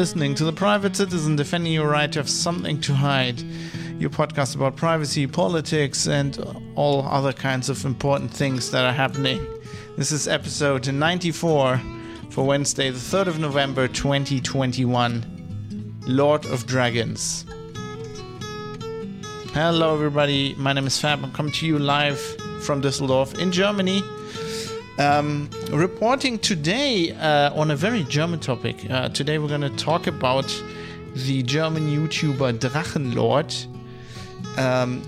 listening to The Private Citizen Defending Your Right to Have Something to Hide, your podcast about privacy, politics, and all other kinds of important things that are happening. This is episode 94 for Wednesday, the 3rd of November 2021. Lord of Dragons. Hello, everybody. My name is Fab. I'm coming to you live from Düsseldorf in Germany. Um, reporting today uh, on a very German topic. Uh, today we're going to talk about the German YouTuber Drachenlord. Um,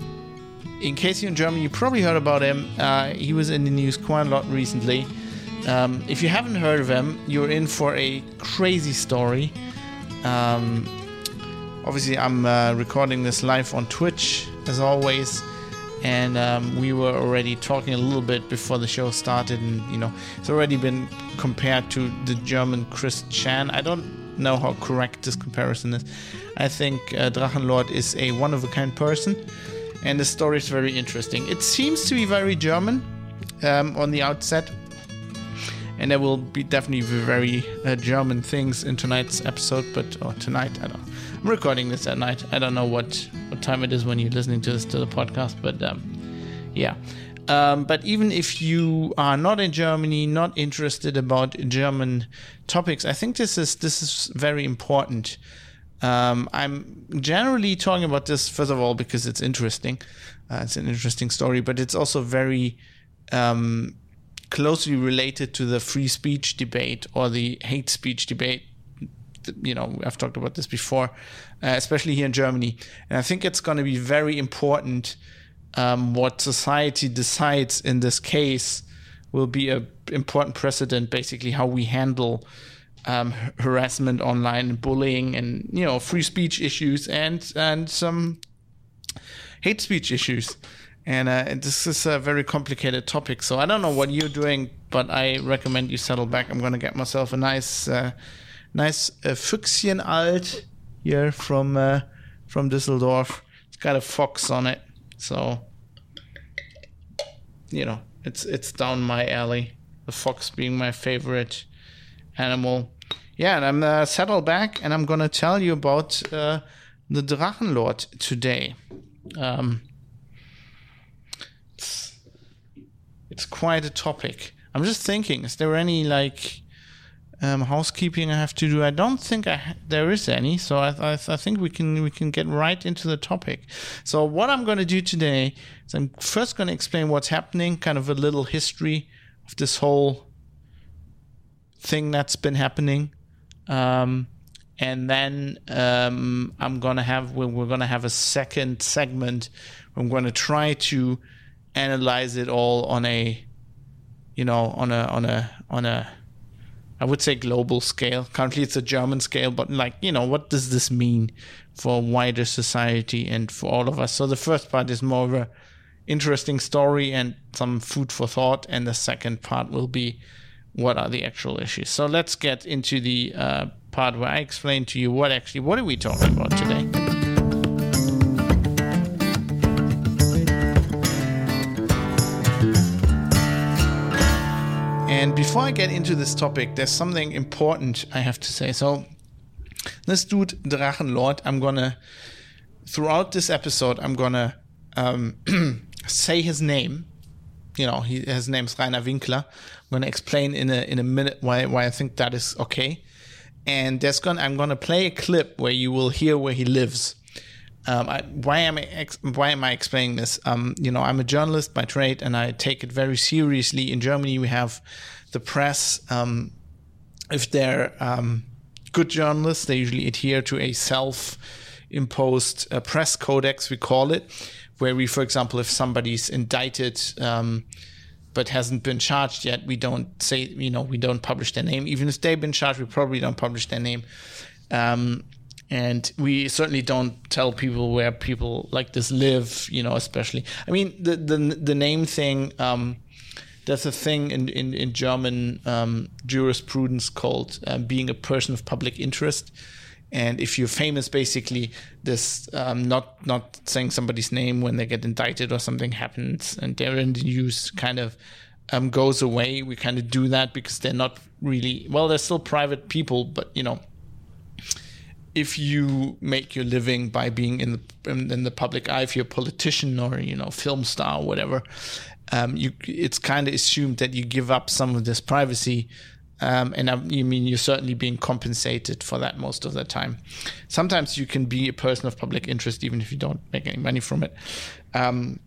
in case you're in Germany, you probably heard about him. Uh, he was in the news quite a lot recently. Um, if you haven't heard of him, you're in for a crazy story. Um, obviously, I'm uh, recording this live on Twitch, as always and um, we were already talking a little bit before the show started and you know it's already been compared to the german chris chan. I don't know how correct this comparison is. I think uh, drachenlord is a one-of-a-kind person and the story is very interesting. It seems to be very german um, on the outset. And there will be definitely very uh, german things in tonight's episode but or tonight i don't know I'm recording this at night. I don't know what, what time it is when you're listening to this to the podcast, but um, yeah. Um, but even if you are not in Germany, not interested about German topics, I think this is this is very important. Um, I'm generally talking about this first of all because it's interesting. Uh, it's an interesting story, but it's also very um, closely related to the free speech debate or the hate speech debate you know, I've talked about this before, uh, especially here in Germany. And I think it's going to be very important um, what society decides in this case will be a important precedent, basically how we handle um, harassment online, bullying, and you know, free speech issues, and and some hate speech issues. And, uh, and this is a very complicated topic. So I don't know what you're doing, but I recommend you settle back. I'm going to get myself a nice. Uh, nice uh, alt here from uh, from Düsseldorf. It's got a fox on it, so you know it's it's down my alley. The fox being my favorite animal. Yeah, and I'm uh, settled back, and I'm gonna tell you about uh, the Drachenlord today. Um, it's, it's quite a topic. I'm just thinking, is there any like um, housekeeping I have to do. I don't think I there is any, so I, I, I, think we can we can get right into the topic. So what I'm going to do today is I'm first going to explain what's happening, kind of a little history of this whole thing that's been happening, um, and then um, I'm going to have we're, we're going to have a second segment. I'm going to try to analyze it all on a you know on a on a on a I would say global scale. Currently, it's a German scale, but like, you know, what does this mean for wider society and for all of us? So the first part is more of a interesting story and some food for thought, and the second part will be what are the actual issues. So let's get into the uh, part where I explain to you what actually what are we talking about today. And before I get into this topic, there's something important I have to say. So, this dude, Drachenlord, I'm gonna, throughout this episode, I'm gonna um, say his name. You know, he, his name's Rainer Winkler. I'm gonna explain in a in a minute why why I think that is okay. And there's gonna I'm gonna play a clip where you will hear where he lives. Um, I, why am I ex- why am I explaining this? Um, you know, I'm a journalist by trade, and I take it very seriously. In Germany, we have the press. Um, if they're um, good journalists, they usually adhere to a self-imposed uh, press codex, we call it, where we, for example, if somebody's indicted um, but hasn't been charged yet, we don't say, you know, we don't publish their name. Even if they've been charged, we probably don't publish their name. Um, and we certainly don't tell people where people like this live you know especially i mean the the, the name thing um, there's a thing in in, in german um, jurisprudence called um, being a person of public interest. And if you're famous basically this um, not not saying somebody's name when they get indicted or something happens and they're in the news kind of um, goes away. We kind of do that because they're not really well they're still private people but you know if you make your living by being in the in, in the public eye, if you're a politician or you know film star or whatever, um, you it's kind of assumed that you give up some of this privacy. Um, and I, you mean you're certainly being compensated for that most of the time. Sometimes you can be a person of public interest even if you don't make any money from it. Um,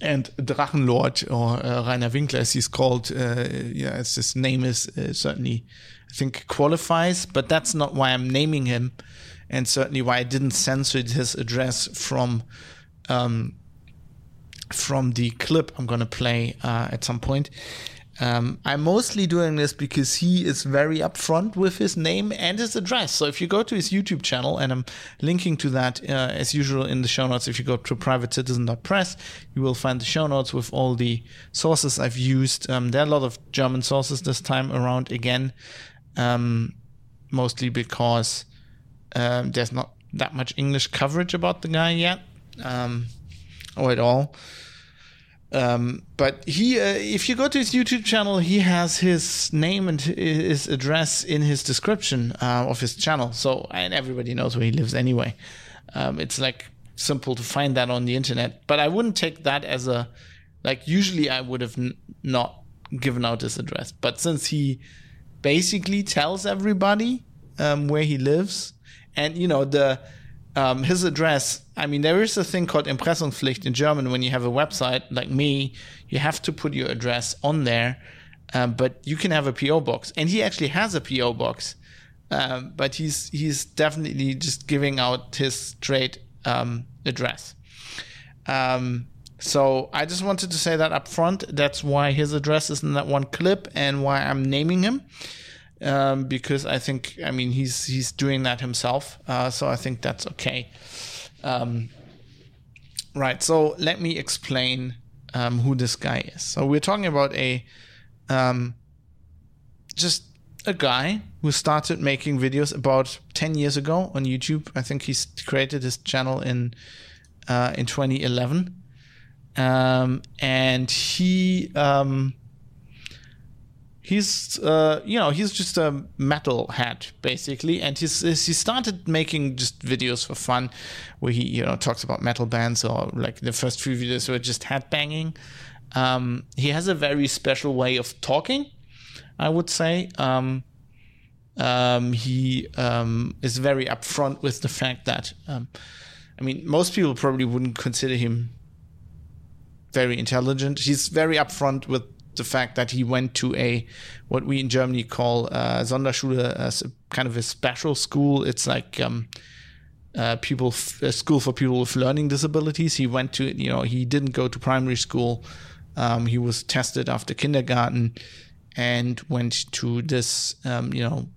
and Drachenlord or uh, Rainer Winkler, as he's called, uh, yeah, as his name is uh, certainly, I think, qualifies. But that's not why I'm naming him, and certainly why I didn't censor his address from um, from the clip I'm going to play uh, at some point. Um, I'm mostly doing this because he is very upfront with his name and his address. So if you go to his YouTube channel, and I'm linking to that uh, as usual in the show notes, if you go to privatecitizen.press, you will find the show notes with all the sources I've used. Um, there are a lot of German sources this time around again, um, mostly because um, there's not that much English coverage about the guy yet, um, or at all. Um, but he, uh, if you go to his YouTube channel, he has his name and his address in his description uh, of his channel. So, and everybody knows where he lives anyway. Um, it's like simple to find that on the internet. But I wouldn't take that as a, like, usually I would have n- not given out his address. But since he basically tells everybody um, where he lives, and, you know, the, um, his address. I mean, there is a thing called Impressumspflicht in German. When you have a website like me, you have to put your address on there, um, but you can have a PO box, and he actually has a PO box. Um, but he's he's definitely just giving out his straight um, address. Um, so I just wanted to say that up front. That's why his address is in that one clip, and why I'm naming him um, because I think I mean he's he's doing that himself, uh, so I think that's okay. Um, right. So let me explain um, who this guy is. So we're talking about a um, just a guy who started making videos about 10 years ago on YouTube. I think he's created his channel in uh, in 2011. Um, and he um, he's uh, you know he's just a metal head basically. And he's he started making just videos for fun where he you know talks about metal bands or like the first few videos were just head banging. Um, he has a very special way of talking i would say. Um, um, he um, is very upfront with the fact that um, i mean most people probably wouldn't consider him very intelligent. He's very upfront with the fact that he went to a what we in Germany call uh, Sonderschule, as a kind of a special school. It's like um, uh, people f- a school for people with learning disabilities. He went to you know he didn't go to primary school. Um, he was tested after kindergarten and went to this um, you know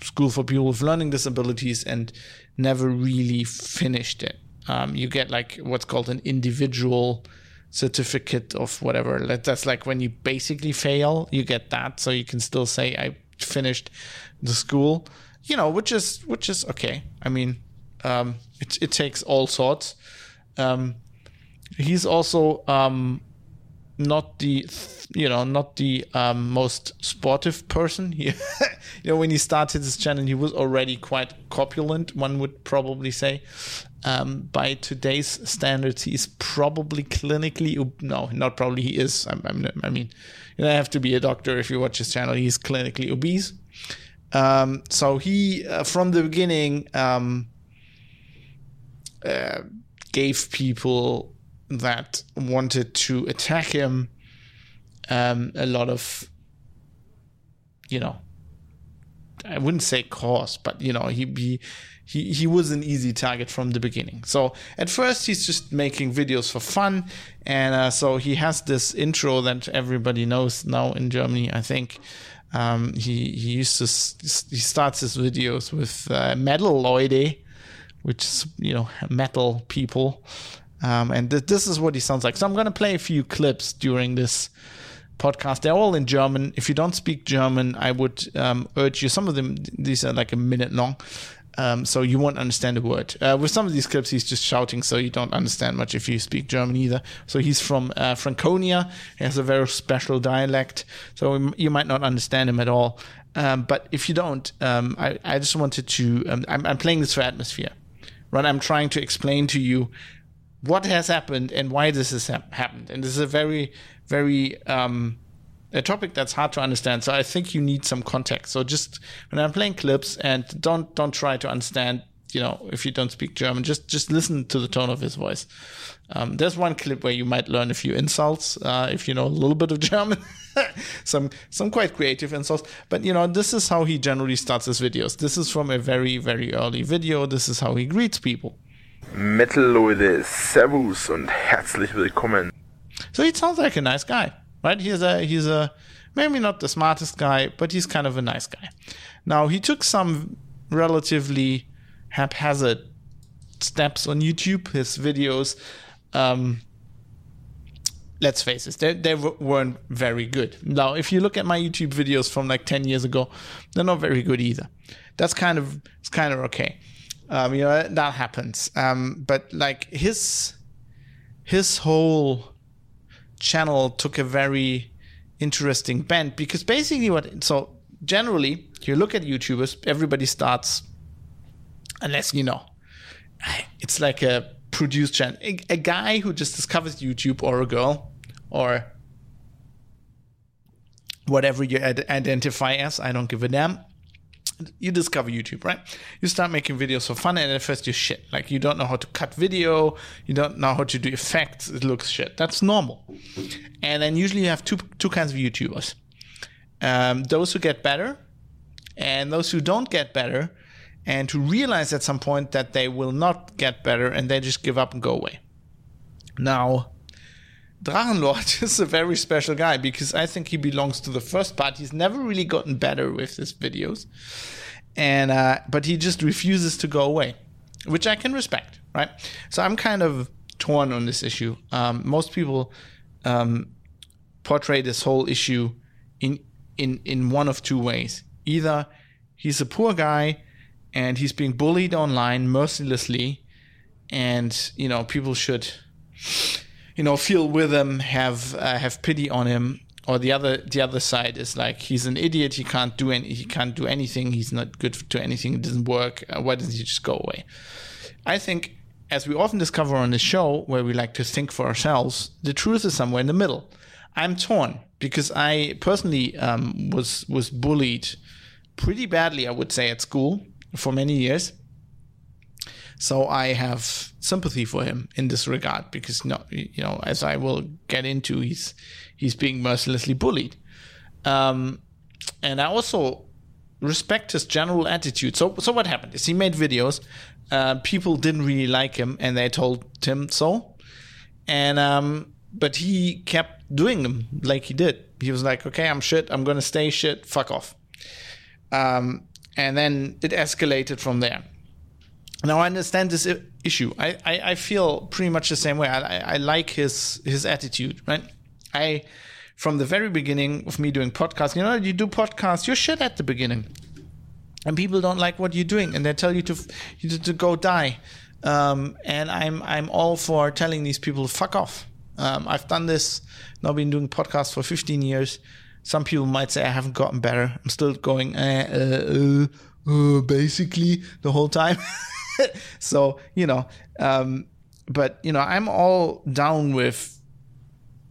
school for people with learning disabilities and never really finished it. Um, you get like what's called an individual certificate of whatever. That's like when you basically fail, you get that, so you can still say I finished the school. You know, which is which is okay. I mean, um, it it takes all sorts. Um, he's also um, not the you know not the um, most sportive person. He, you know, when he started his channel, he was already quite corpulent. One would probably say. Um, by today's standards, he is probably clinically no, not probably. He is. I'm, I'm, i mean, you don't have to be a doctor if you watch his channel. He's clinically obese. Um, so he, uh, from the beginning, um, uh, gave people that wanted to attack him um, a lot of, you know, I wouldn't say cause, but you know, he, he he he was an easy target from the beginning. So at first he's just making videos for fun, and uh, so he has this intro that everybody knows now in Germany. I think um, he he used to he starts his videos with uh, metal which is you know metal people, um, and th- this is what he sounds like. So I'm gonna play a few clips during this podcast. They're all in German. If you don't speak German, I would um, urge you. Some of them, these are like a minute long. Um, so you won't understand a word. Uh, with some of these clips, he's just shouting, so you don't understand much if you speak German either. So he's from uh, Franconia. He has a very special dialect, so you might not understand him at all. Um, but if you don't, um, I, I just wanted to. Um, I'm, I'm playing this for atmosphere, right? I'm trying to explain to you what has happened and why this has ha- happened. And this is a very, very um, a topic that's hard to understand. So I think you need some context. So just when I'm playing clips, and don't don't try to understand. You know, if you don't speak German, just just listen to the tone of his voice. Um, there's one clip where you might learn a few insults uh, if you know a little bit of German, some some quite creative insults. But you know, this is how he generally starts his videos. This is from a very very early video. This is how he greets people. Metal Leute, Servus und herzlich willkommen. So he sounds like a nice guy, right? He's a he's a maybe not the smartest guy, but he's kind of a nice guy. Now he took some relatively haphazard steps on YouTube. His videos, um, let's face it, they, they weren't very good. Now, if you look at my YouTube videos from like 10 years ago, they're not very good either. That's kind of, it's kind of okay. Um, you know, that happens. Um, but like his, his whole channel took a very interesting bend because basically what, so generally you look at YouTubers, everybody starts, unless you know, it's like a produced channel. A, a guy who just discovers YouTube or a girl or whatever you ad- identify as, I don't give a damn. You discover YouTube, right? You start making videos for fun, and at first you shit. Like you don't know how to cut video, you don't know how to do effects. It looks shit. That's normal. And then usually you have two two kinds of YouTubers: um, those who get better, and those who don't get better, and to realize at some point that they will not get better and they just give up and go away. Now, Drachenlord is a very special guy because I think he belongs to the first part. He's never really gotten better with his videos, and uh, but he just refuses to go away, which I can respect, right? So I'm kind of torn on this issue. Um, most people um, portray this whole issue in in in one of two ways: either he's a poor guy and he's being bullied online mercilessly and you know people should you know feel with him have uh, have pity on him. Or the other the other side is like he's an idiot. He can't do any he can't do anything. He's not good to anything. It doesn't work. Uh, why doesn't he just go away? I think as we often discover on the show where we like to think for ourselves the truth is somewhere in the middle. I'm torn because i personally um, was was bullied pretty badly i would say at school for many years. So I have sympathy for him in this regard because know, you know as I will get into, he's he's being mercilessly bullied, um, and I also respect his general attitude. So so what happened is he made videos, uh, people didn't really like him, and they told him so, and um, but he kept doing them like he did. He was like, okay, I'm shit. I'm gonna stay shit. Fuck off. Um, and then it escalated from there. Now I understand this issue. I, I, I feel pretty much the same way. I, I like his his attitude, right? I from the very beginning of me doing podcasts, you know, you do podcasts, you're shit at the beginning, and people don't like what you're doing, and they tell you to to, to go die. Um, and I'm I'm all for telling these people fuck off. Um, I've done this now, been doing podcasts for 15 years. Some people might say I haven't gotten better. I'm still going uh, uh, uh, basically the whole time. so you know, um, but you know, I'm all down with.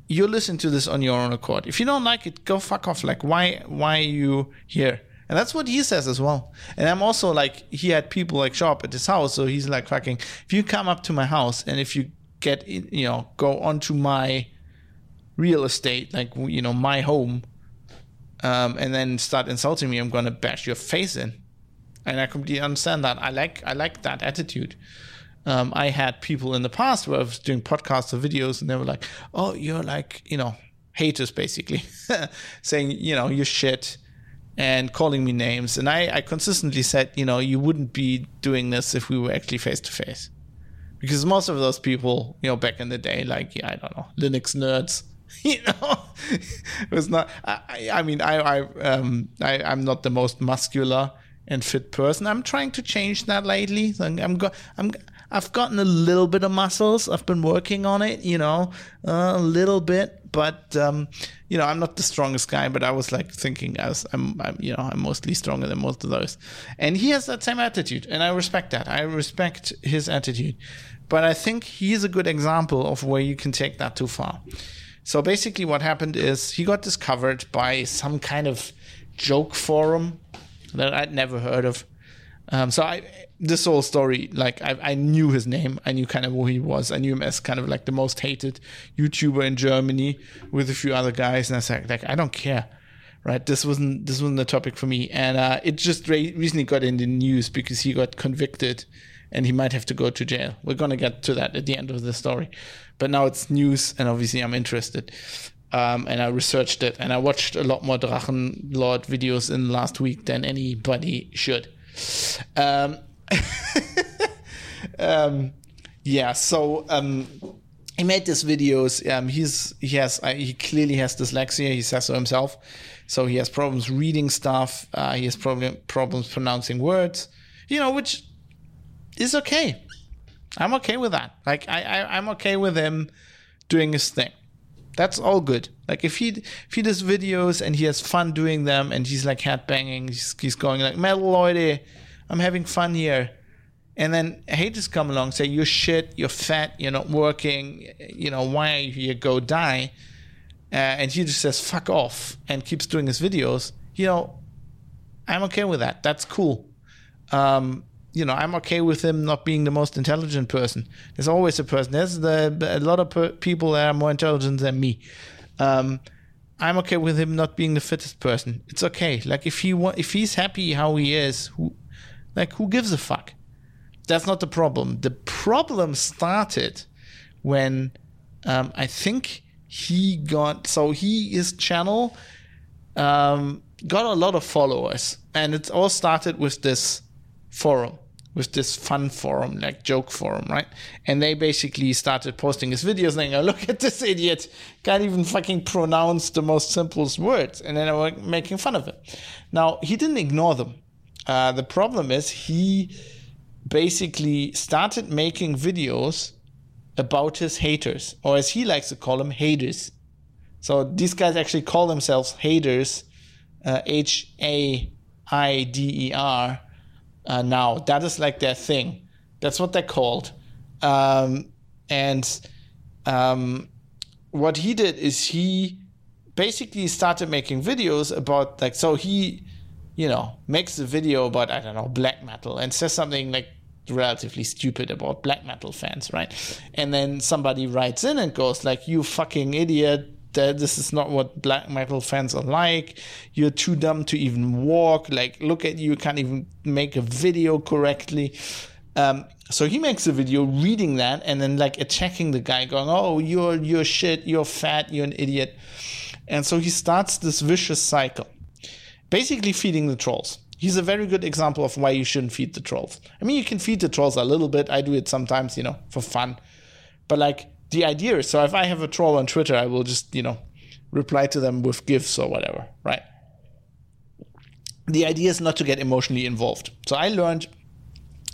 You listen to this on your own accord. If you don't like it, go fuck off. Like, why? Why are you here? And that's what he says as well. And I'm also like, he had people like show up at his house. So he's like, fucking, if you come up to my house and if you get, in, you know, go onto my real estate, like, you know, my home, um, and then start insulting me, I'm gonna bash your face in. And I completely understand that. I like I like that attitude. Um, I had people in the past where I was doing podcasts or videos, and they were like, "Oh, you're like you know haters, basically, saying you know you're shit." and calling me names. And I, I consistently said, you know, you wouldn't be doing this if we were actually face to face. Because most of those people, you know, back in the day, like, yeah, I don't know, Linux nerds, you know it was not i i mean i i um i i'm not the most muscular and fit person i'm trying to change that lately i'm go i'm i've gotten a little bit of muscles i've been working on it you know uh, a little bit but um, you know, I'm not the strongest guy. But I was like thinking, as I'm, I'm, you know, I'm mostly stronger than most of those. And he has that same attitude, and I respect that. I respect his attitude, but I think he's a good example of where you can take that too far. So basically, what happened is he got discovered by some kind of joke forum that I'd never heard of. Um, so I, this whole story, like I, I knew his name, I knew kind of who he was. I knew him as kind of like the most hated YouTuber in Germany with a few other guys, and I said, like, I don't care, right? This wasn't this wasn't the topic for me, and uh, it just re- recently got in the news because he got convicted, and he might have to go to jail. We're gonna get to that at the end of the story, but now it's news, and obviously I'm interested. Um, and I researched it, and I watched a lot more Drachenlord videos in last week than anybody should. Um, um, yeah, so um, he made these videos. Um, he's he has uh, he clearly has dyslexia. He says so himself. So he has problems reading stuff. Uh, he has problem problems pronouncing words. You know, which is okay. I'm okay with that. Like I, I I'm okay with him doing his thing. That's all good. Like if he if he does videos and he has fun doing them and he's like headbanging, he's, he's going like metal Leute, I'm having fun here. And then haters come along say you're shit, you're fat, you're not working, you know why you? Go die. Uh, and he just says fuck off and keeps doing his videos. You know, I'm okay with that. That's cool. Um, you know, I'm okay with him not being the most intelligent person. There's always a person. There's the, a lot of per- people that are more intelligent than me. Um, I'm okay with him not being the fittest person. It's okay. Like if he wa- if he's happy how he is, who, like who gives a fuck? That's not the problem. The problem started when um, I think he got so he his channel um, got a lot of followers, and it all started with this forum with this fun forum, like joke forum, right? And they basically started posting his videos saying, oh, look at this idiot, can't even fucking pronounce the most simplest words. And then they were making fun of him. Now, he didn't ignore them. Uh, the problem is he basically started making videos about his haters, or as he likes to call them, haters. So these guys actually call themselves haters, uh, H A I D E R uh, now. That is like their thing. That's what they're called. Um, and um, what he did is he basically started making videos about like so he you know makes a video about i don't know black metal and says something like relatively stupid about black metal fans right and then somebody writes in and goes like you fucking idiot that this is not what black metal fans are like. You're too dumb to even walk. Like, look at you, you can't even make a video correctly. Um, so he makes a video reading that and then like attacking the guy, going, "Oh, you're you're shit. You're fat. You're an idiot." And so he starts this vicious cycle, basically feeding the trolls. He's a very good example of why you shouldn't feed the trolls. I mean, you can feed the trolls a little bit. I do it sometimes, you know, for fun. But like the idea is so if I have a troll on Twitter, I will just, you know, reply to them with gifs or whatever, right? The idea is not to get emotionally involved. So I learned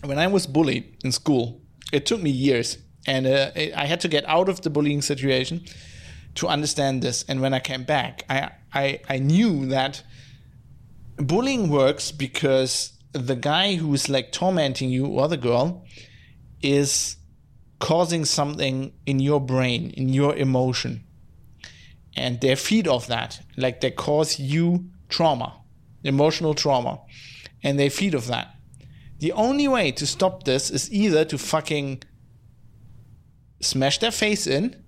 when I was bullied in school, it took me years and uh, I had to get out of the bullying situation to understand this. And when I came back, I, I, I knew that bullying works because the guy who is like tormenting you or the girl is causing something in your brain, in your emotion. And they feed off that. Like they cause you trauma, emotional trauma. And they feed off that. The only way to stop this is either to fucking smash their face in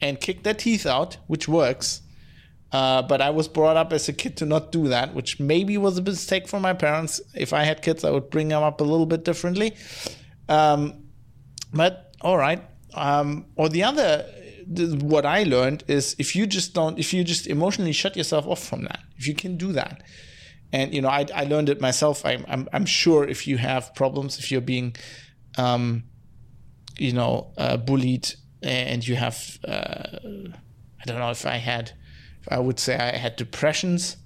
and kick their teeth out, which works. Uh, but I was brought up as a kid to not do that, which maybe was a mistake for my parents. If I had kids, I would bring them up a little bit differently. Um, but all right. Um, or the other, what I learned is if you just don't, if you just emotionally shut yourself off from that, if you can do that, and you know, I, I learned it myself. I, I'm, I'm sure if you have problems, if you're being, um, you know, uh, bullied, and you have, uh, I don't know if I had, I would say I had depressions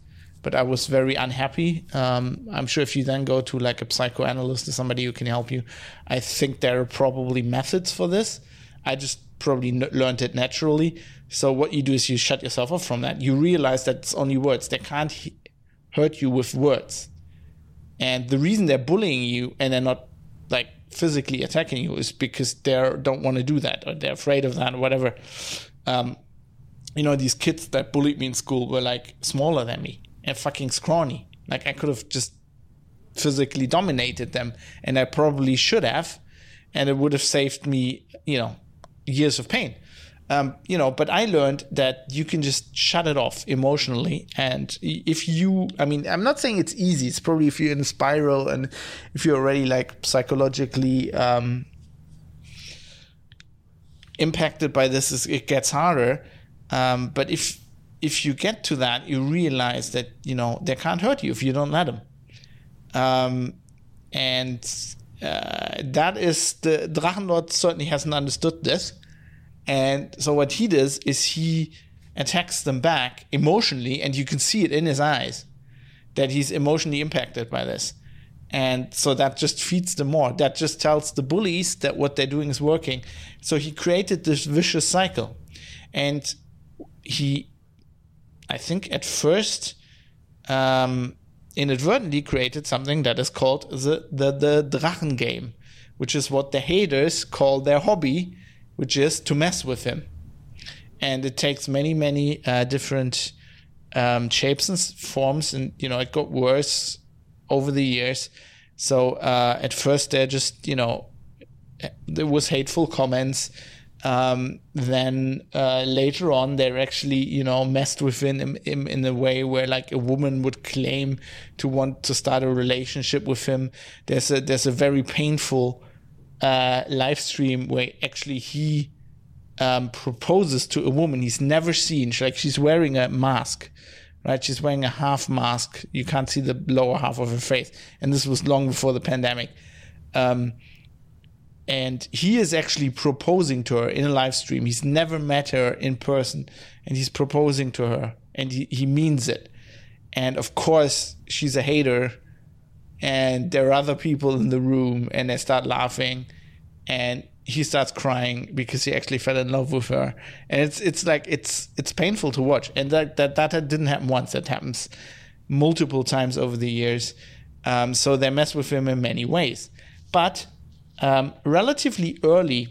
but I was very unhappy. Um, I'm sure if you then go to like a psychoanalyst or somebody who can help you, I think there are probably methods for this. I just probably learned it naturally. So what you do is you shut yourself off from that. You realize that it's only words. They can't hurt you with words. And the reason they're bullying you and they're not like physically attacking you is because they don't want to do that or they're afraid of that or whatever. Um, you know, these kids that bullied me in school were like smaller than me and fucking scrawny. Like I could have just physically dominated them, and I probably should have, and it would have saved me, you know, years of pain. Um, you know, but I learned that you can just shut it off emotionally. And if you, I mean, I'm not saying it's easy. It's probably if you're in a spiral and if you're already like psychologically um, impacted by this, it gets harder. Um, but if if you get to that, you realize that you know they can't hurt you if you don't let them. Um, and uh, that is the Drachenlord certainly hasn't understood this and so what he does is he attacks them back emotionally, and you can see it in his eyes that he's emotionally impacted by this. And so that just feeds them more. That just tells the bullies that what they're doing is working. So he created this vicious cycle. And he, I think at first, um, inadvertently created something that is called the, the, the Drachen game, which is what the haters call their hobby which is to mess with him. And it takes many, many uh, different um, shapes and forms, and you know it got worse over the years. So uh, at first they're just you know there was hateful comments. Um, then uh, later on, they're actually, you know, messed within him, him, in a way where like a woman would claim to want to start a relationship with him. There's a there's a very painful uh, live stream where actually he um, proposes to a woman he's never seen. She, like she's wearing a mask, right? She's wearing a half mask. You can't see the lower half of her face, and this was long before the pandemic. Um, and he is actually proposing to her in a live stream. He's never met her in person, and he's proposing to her, and he, he means it. And of course, she's a hater and there are other people in the room and they start laughing and he starts crying because he actually fell in love with her. And it's it's like it's it's painful to watch. And that that that didn't happen once. That happens multiple times over the years. Um, so they mess with him in many ways. But um, relatively early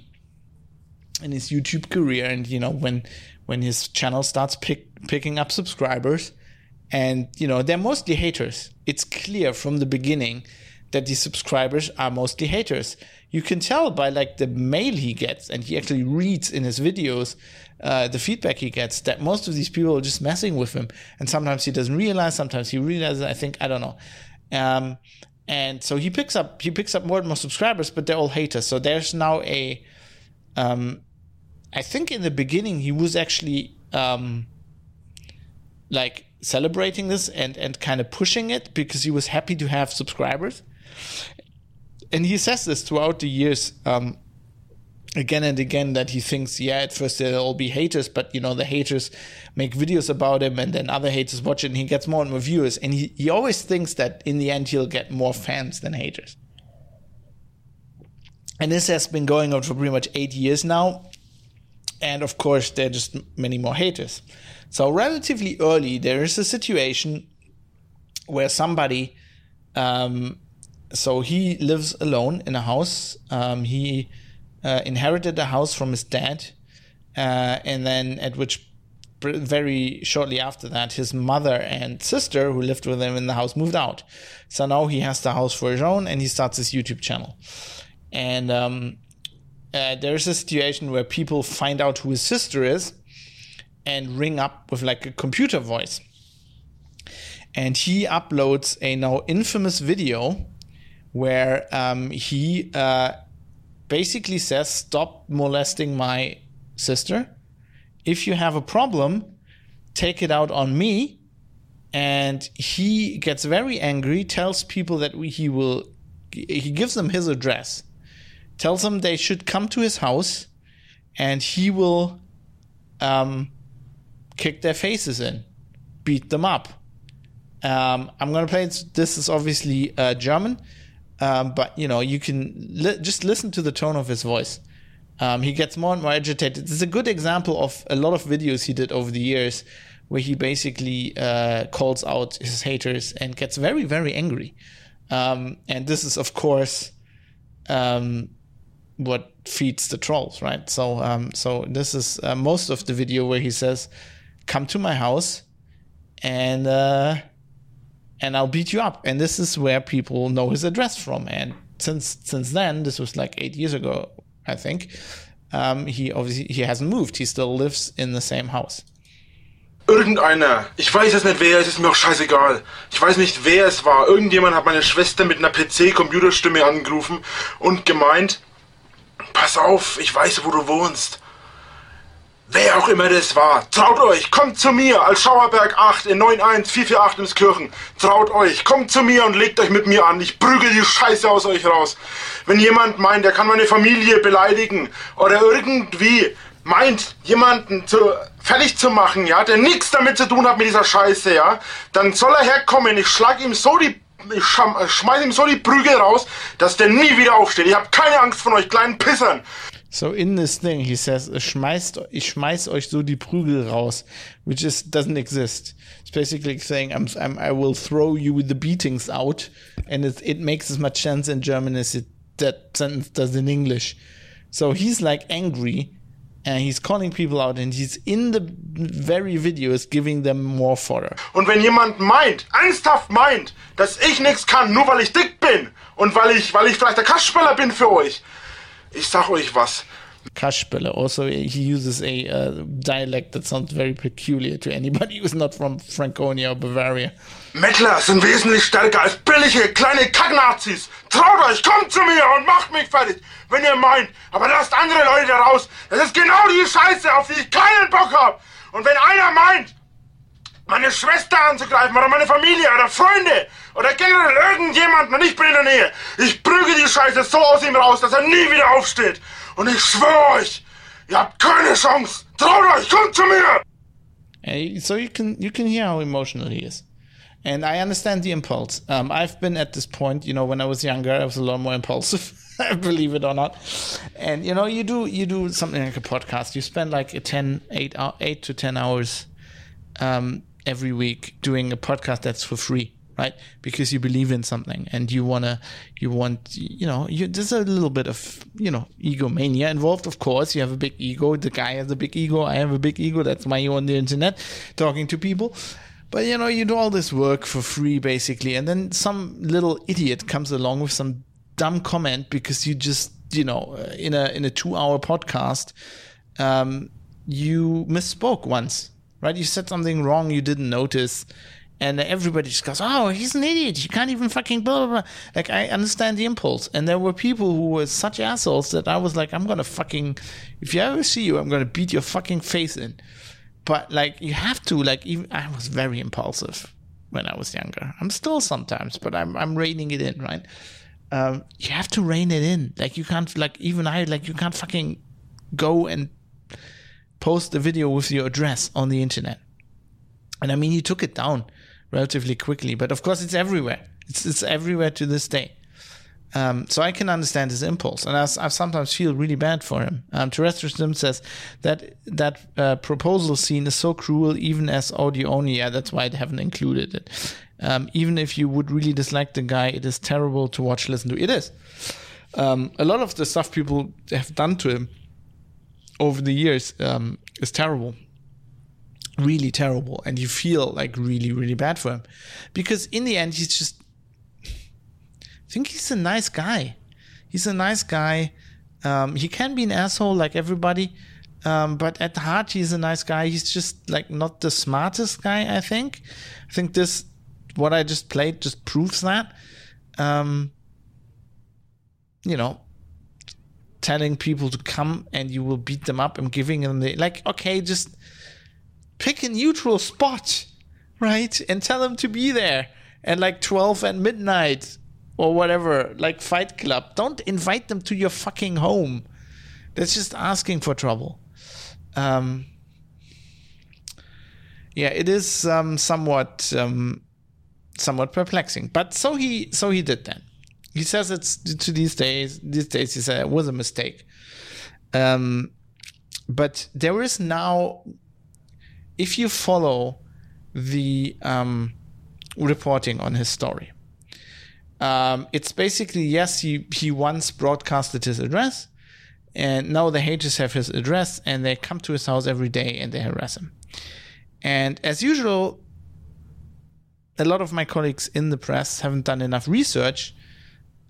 in his youtube career and you know when when his channel starts pick, picking up subscribers and you know they're mostly haters. It's clear from the beginning that these subscribers are mostly haters. You can tell by like the mail he gets and he actually reads in his videos uh, the feedback he gets that most of these people are just messing with him. And sometimes he doesn't realize sometimes he realizes i think i don't know. Um, and so he picks up he picks up more and more subscribers but they're all haters so there's now a um, i think in the beginning he was actually um, like celebrating this and and kind of pushing it because he was happy to have subscribers. And he says this throughout the years, um, again and again, that he thinks, yeah, at first they'll all be haters, but you know the haters make videos about him, and then other haters watch it, and he gets more and more viewers. And he he always thinks that in the end he'll get more fans than haters. And this has been going on for pretty much eight years now. And of course, there are just many more haters. So relatively early, there is a situation where somebody, um, so he lives alone in a house. Um, he uh, inherited a house from his dad, uh, and then at which very shortly after that, his mother and sister, who lived with him in the house, moved out. So now he has the house for his own, and he starts his YouTube channel. And um, uh, there's a situation where people find out who his sister is and ring up with like a computer voice. And he uploads a now infamous video where um, he uh, basically says, Stop molesting my sister. If you have a problem, take it out on me. And he gets very angry, tells people that he will, he gives them his address, tells them they should come to his house, and he will um, kick their faces in, beat them up. Um, I'm going to play it. This is obviously uh, German, um, but you know you can li- just listen to the tone of his voice. um, he gets more and more agitated. This is a good example of a lot of videos he did over the years where he basically uh, calls out his haters and gets very, very angry. Um, and this is, of course, um, what feeds the trolls, right? So, um, so this is uh, most of the video where he says, "Come to my house, and uh, and I'll beat you up." And this is where people know his address from. And since since then, this was like eight years ago, I think. Um, he obviously he hasn't moved. He still lives in the same house. Irgendeiner. Ich weiß es nicht wer, es ist mir auch scheißegal. Ich weiß nicht wer es war. Irgendjemand hat meine Schwester mit einer PC-Computerstimme angerufen und gemeint, pass auf, ich weiß, wo du wohnst. Wer auch immer das war, traut euch, kommt zu mir als Schauerberg 8 in 91448 ins Kirchen. Traut euch, kommt zu mir und legt euch mit mir an. Ich prügel die Scheiße aus euch raus. Wenn jemand meint, er kann meine Familie beleidigen oder irgendwie meint, jemanden zu, fertig zu machen, ja, der nichts damit zu tun hat mit dieser Scheiße, ja, dann soll er herkommen. Ich schlag ihm so die ich schmeiß ihm so die Prügel raus, dass der nie wieder aufsteht. Ich habe keine Angst von euch kleinen Pissern. So in this thing, he says, schmeißt, ich schmeiß euch so die Prügel raus, which is doesn't exist. It's basically saying, I'm, I'm, I will throw you the beatings out, and it, it makes as much sense in German as it, that sentence does in English. So he's like angry, and he's calling people out, and he's in the very videos giving them more fodder. Und wenn jemand meint, ernsthaft meint, dass ich nichts kann, nur weil ich dick bin und weil ich, weil ich vielleicht der Kastspeller bin für euch, ich sag euch was. Kasperle. Also, he uses a uh, dialect that sounds very peculiar to anybody who's not from Franconia or Bavaria. Mettler sind wesentlich stärker als billige kleine Kacknazis. Traut euch, kommt zu mir und macht mich fertig, wenn ihr meint. Aber lasst andere Leute raus. Das ist genau die Scheiße, auf die ich keinen Bock hab. Und wenn einer meint, meine Schwester anzugreifen oder meine Familie oder Freunde oder generell und ich bin in der Nähe. Ich prüge die Scheiße so aus ihm raus, dass er nie wieder aufsteht. Und ich schwöre euch, ihr habt keine Chance. Traut euch, kommt zu mir! so you can you can hear how emotional he is. And I understand the impulse. Um, I've been at this point, you know, when I was younger, I was a lot more impulsive. believe it or not. And you know, you do you do something like a podcast. You spend like a 10, 8, 8 to 10 hours um, every week doing a podcast that's for free right? Because you believe in something and you want to you want you know you, there's a little bit of you know egomania involved of course. You have a big ego. The guy has a big ego. I have a big ego. That's why you're on the internet talking to people. But you know you do all this work for free basically and then some little idiot comes along with some dumb comment because you just you know in a in a 2 hour podcast um you misspoke once right? You said something wrong you didn't notice. And everybody just goes, oh, he's an idiot. You can't even fucking blah, blah, blah. Like, I understand the impulse. And there were people who were such assholes that I was like, I'm to fucking, if you ever see you, I'm to beat your fucking face in. But, like, you have to, like, even, I was very impulsive when I was younger. I'm still sometimes, but I'm, I'm reining it in, right? Um, you have to rein it in. Like, you can't, like, even I, like, you can't fucking go and post a video with your address on the internet. And I mean, he took it down relatively quickly, but of course, it's everywhere. It's, it's everywhere to this day. Um, so I can understand his impulse, and I, I sometimes feel really bad for him. Um, Terrestrial Sim says that that uh, proposal scene is so cruel, even as audio only. Yeah, that's why I haven't included it. Um, even if you would really dislike the guy, it is terrible to watch, listen to. It is. Um, a lot of the stuff people have done to him over the years um, is terrible really terrible and you feel like really really bad for him. Because in the end he's just I think he's a nice guy. He's a nice guy. Um, he can be an asshole like everybody um, but at heart he's a nice guy. He's just like not the smartest guy i think. I think this what i just played just proves that. Um, you know telling people to come and you will beat them up and giving them the like okay just pick a neutral spot right and tell them to be there at like 12 at midnight or whatever like fight club don't invite them to your fucking home that's just asking for trouble um yeah it is um somewhat um somewhat perplexing but so he so he did that he says it's to these days. These days, he said it was a mistake. Um, but there is now, if you follow the um, reporting on his story, um, it's basically yes, he he once broadcasted his address, and now the haters have his address, and they come to his house every day and they harass him. And as usual, a lot of my colleagues in the press haven't done enough research.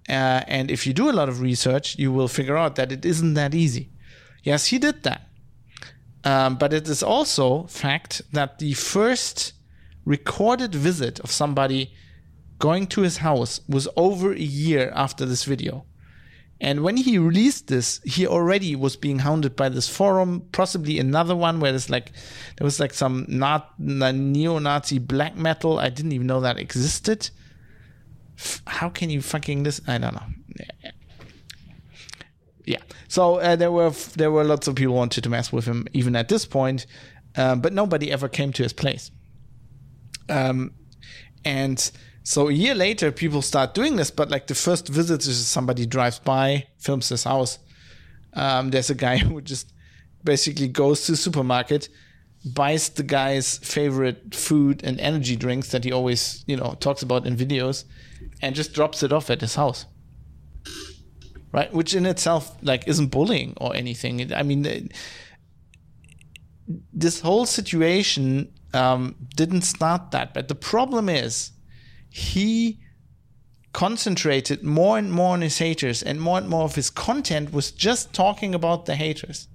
Uh, and if you do a lot of research, you will figure out that it isn't that easy. Yes, he did that. Um, but it is also fact that the first recorded visit of somebody going to his house was over a year after this video. And when he released this, he already was being hounded by this forum, possibly another one where there's like there was like some not neo-Nazi black metal. I didn't even know that existed. How can you fucking this? I don't know. Yeah. So uh, there were there were lots of people wanted to mess with him even at this point, um, but nobody ever came to his place. Um, and so a year later, people start doing this, but like the first visit is somebody drives by, films his house. Um, there's a guy who just basically goes to the supermarket, buys the guy's favorite food and energy drinks that he always, you know, talks about in videos, and just drops it off at his house. Right, which in itself like isn't bullying or anything. I mean, this whole situation um, didn't start that, but the problem is he concentrated more and more on his haters, and more and more of his content was just talking about the haters.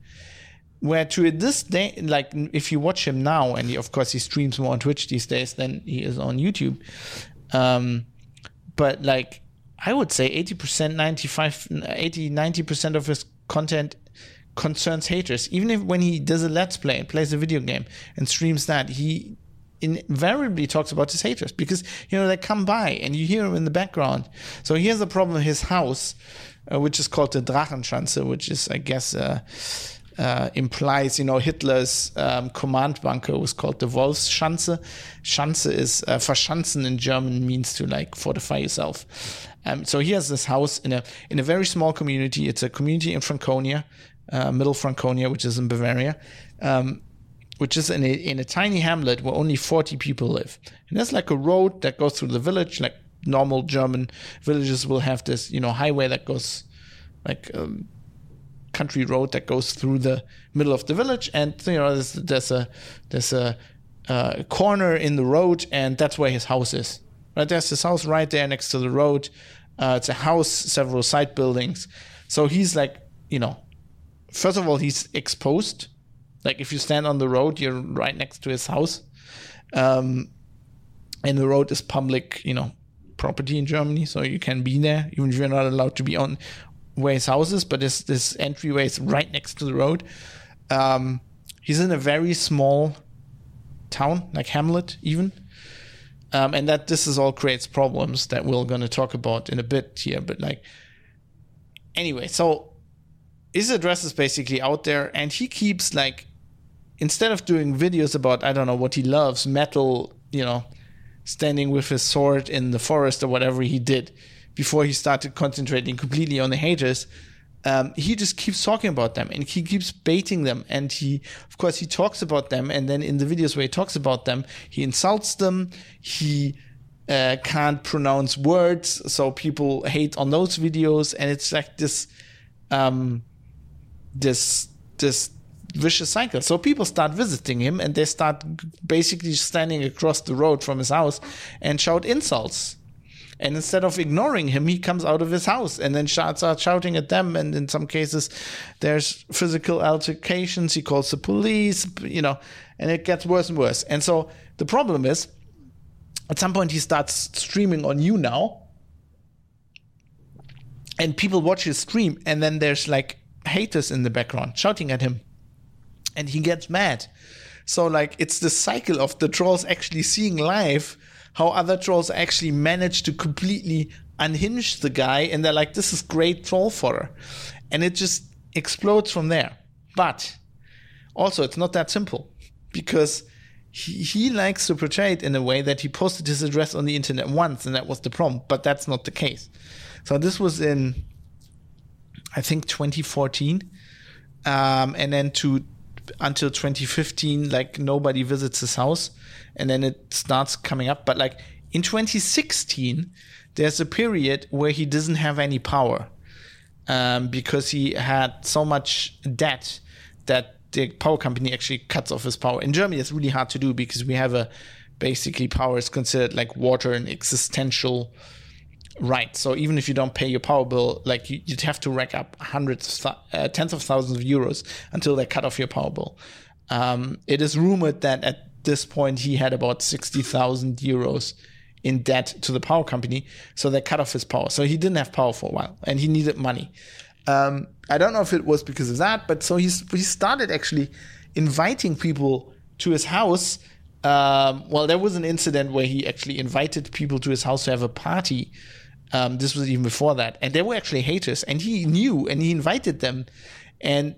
Where to this day, like if you watch him now, and he, of course he streams more on Twitch these days than he is on YouTube, um, but like I would say 80%, 95, 80, 90% of his content concerns haters. Even if when he does a let's play plays a video game and streams that, he invariably talks about his haters because you know they come by and you hear him in the background. So here's the problem: his house, uh, which is called the Drachenschanze, which is, I guess. Uh, uh, implies, you know, Hitler's um, command bunker was called the Wolfsschanze. Schanze is uh, verschanzen in German means to like fortify yourself. Um, so he has this house in a in a very small community. It's a community in Franconia, uh, Middle Franconia, which is in Bavaria, um, which is in a in a tiny hamlet where only forty people live. And there's like a road that goes through the village, like normal German villages will have this, you know, highway that goes like. Um, country road that goes through the middle of the village, and you know there's, there's a there's a, uh, corner in the road, and that's where his house is. Right, there's his house right there next to the road. Uh, it's a house, several side buildings. So he's like, you know, first of all, he's exposed. Like if you stand on the road, you're right next to his house. Um, and the road is public, you know, property in Germany, so you can be there, even if you're not allowed to be on where his house is, but this this entryway is right next to the road. Um, he's in a very small town, like Hamlet, even. Um, and that this is all creates problems that we're going to talk about in a bit here. But like, anyway, so his address is basically out there, and he keeps like, instead of doing videos about I don't know what he loves, metal, you know, standing with his sword in the forest or whatever he did, before he started concentrating completely on the haters, um, he just keeps talking about them and he keeps baiting them. And he, of course, he talks about them. And then in the videos where he talks about them, he insults them. He uh, can't pronounce words. So people hate on those videos. And it's like this, um, this, this vicious cycle. So people start visiting him and they start basically standing across the road from his house and shout insults and instead of ignoring him, he comes out of his house and then starts shouting at them. And in some cases, there's physical altercations. He calls the police, you know, and it gets worse and worse. And so the problem is, at some point, he starts streaming on YouNow. And people watch his stream, and then there's like haters in the background shouting at him. And he gets mad. So, like, it's the cycle of the trolls actually seeing live how other trolls actually manage to completely unhinge the guy and they're like, this is great troll fodder. And it just explodes from there. But also, it's not that simple because he, he likes to portray it in a way that he posted his address on the internet once and that was the problem. But that's not the case. So this was in, I think, 2014. um, and then to until 2015, like nobody visits his house, and then it starts coming up. But like in 2016, there's a period where he doesn't have any power um, because he had so much debt that the power company actually cuts off his power. In Germany, it's really hard to do because we have a basically power is considered like water and existential right. So even if you don't pay your power bill, like you, would have to rack up hundreds, of th- uh, tens of thousands of euros until they cut off your power bill. Um, it is rumored that at this point he had about sixty thousand euros in debt to the power company, so they cut off his power. So he didn't have power for a while, and he needed money. Um, I don't know if it was because of that, but so he's, he started actually inviting people to his house. Um, well, there was an incident where he actually invited people to his house to have a party. Um, this was even before that, and they were actually haters, and he knew, and he invited them, and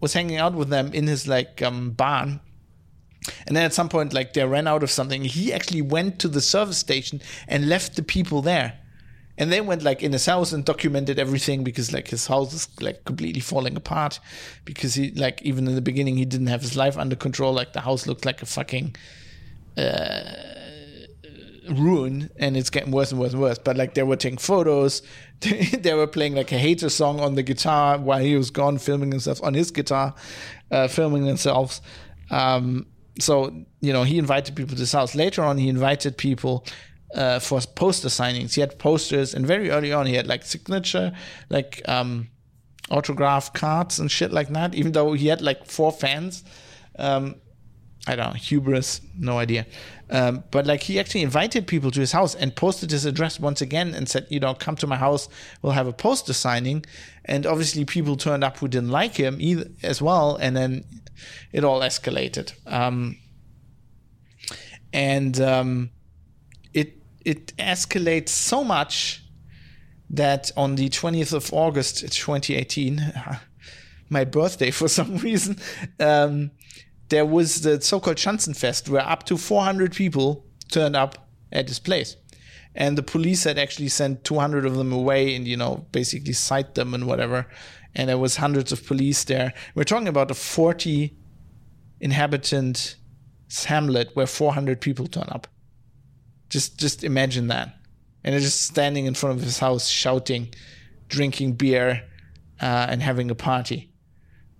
was hanging out with them in his like um, barn. And then at some point, like they ran out of something. He actually went to the service station and left the people there. And they went like in his house and documented everything because like his house is like completely falling apart because he like even in the beginning he didn't have his life under control. Like the house looked like a fucking uh, ruin and it's getting worse and worse and worse. But like they were taking photos. They were playing like a hater song on the guitar while he was gone filming himself on his guitar uh, filming themselves. Um, so you know he invited people to his house later on he invited people uh, for poster signings. He had posters, and very early on, he had like signature, like um, autograph cards and shit like that. Even though he had like four fans, um, I don't know, hubris, no idea. Um, but like he actually invited people to his house and posted his address once again and said, you know, come to my house, we'll have a poster signing. And obviously, people turned up who didn't like him either as well, and then it all escalated. Um, and um, it escalates so much that on the 20th of August 2018, my birthday for some reason, um, there was the so-called Schanzenfest where up to 400 people turned up at this place. And the police had actually sent 200 of them away and, you know, basically cite them and whatever. And there was hundreds of police there. We're talking about a 40 inhabitant hamlet where 400 people turn up. Just just imagine that. And they're just standing in front of his house shouting, drinking beer, uh, and having a party.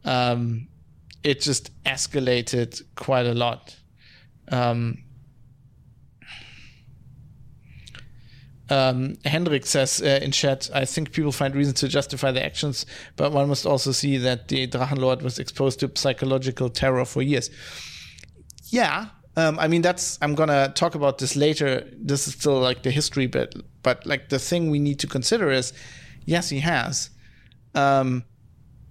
Um, it just escalated quite a lot. Um, um, Hendrik says uh, in chat, I think people find reason to justify their actions, but one must also see that the Drachenlord was exposed to psychological terror for years. Yeah, um, I mean, that's I'm gonna talk about this later. This is still like the history bit, but like the thing we need to consider is, yes, he has, um,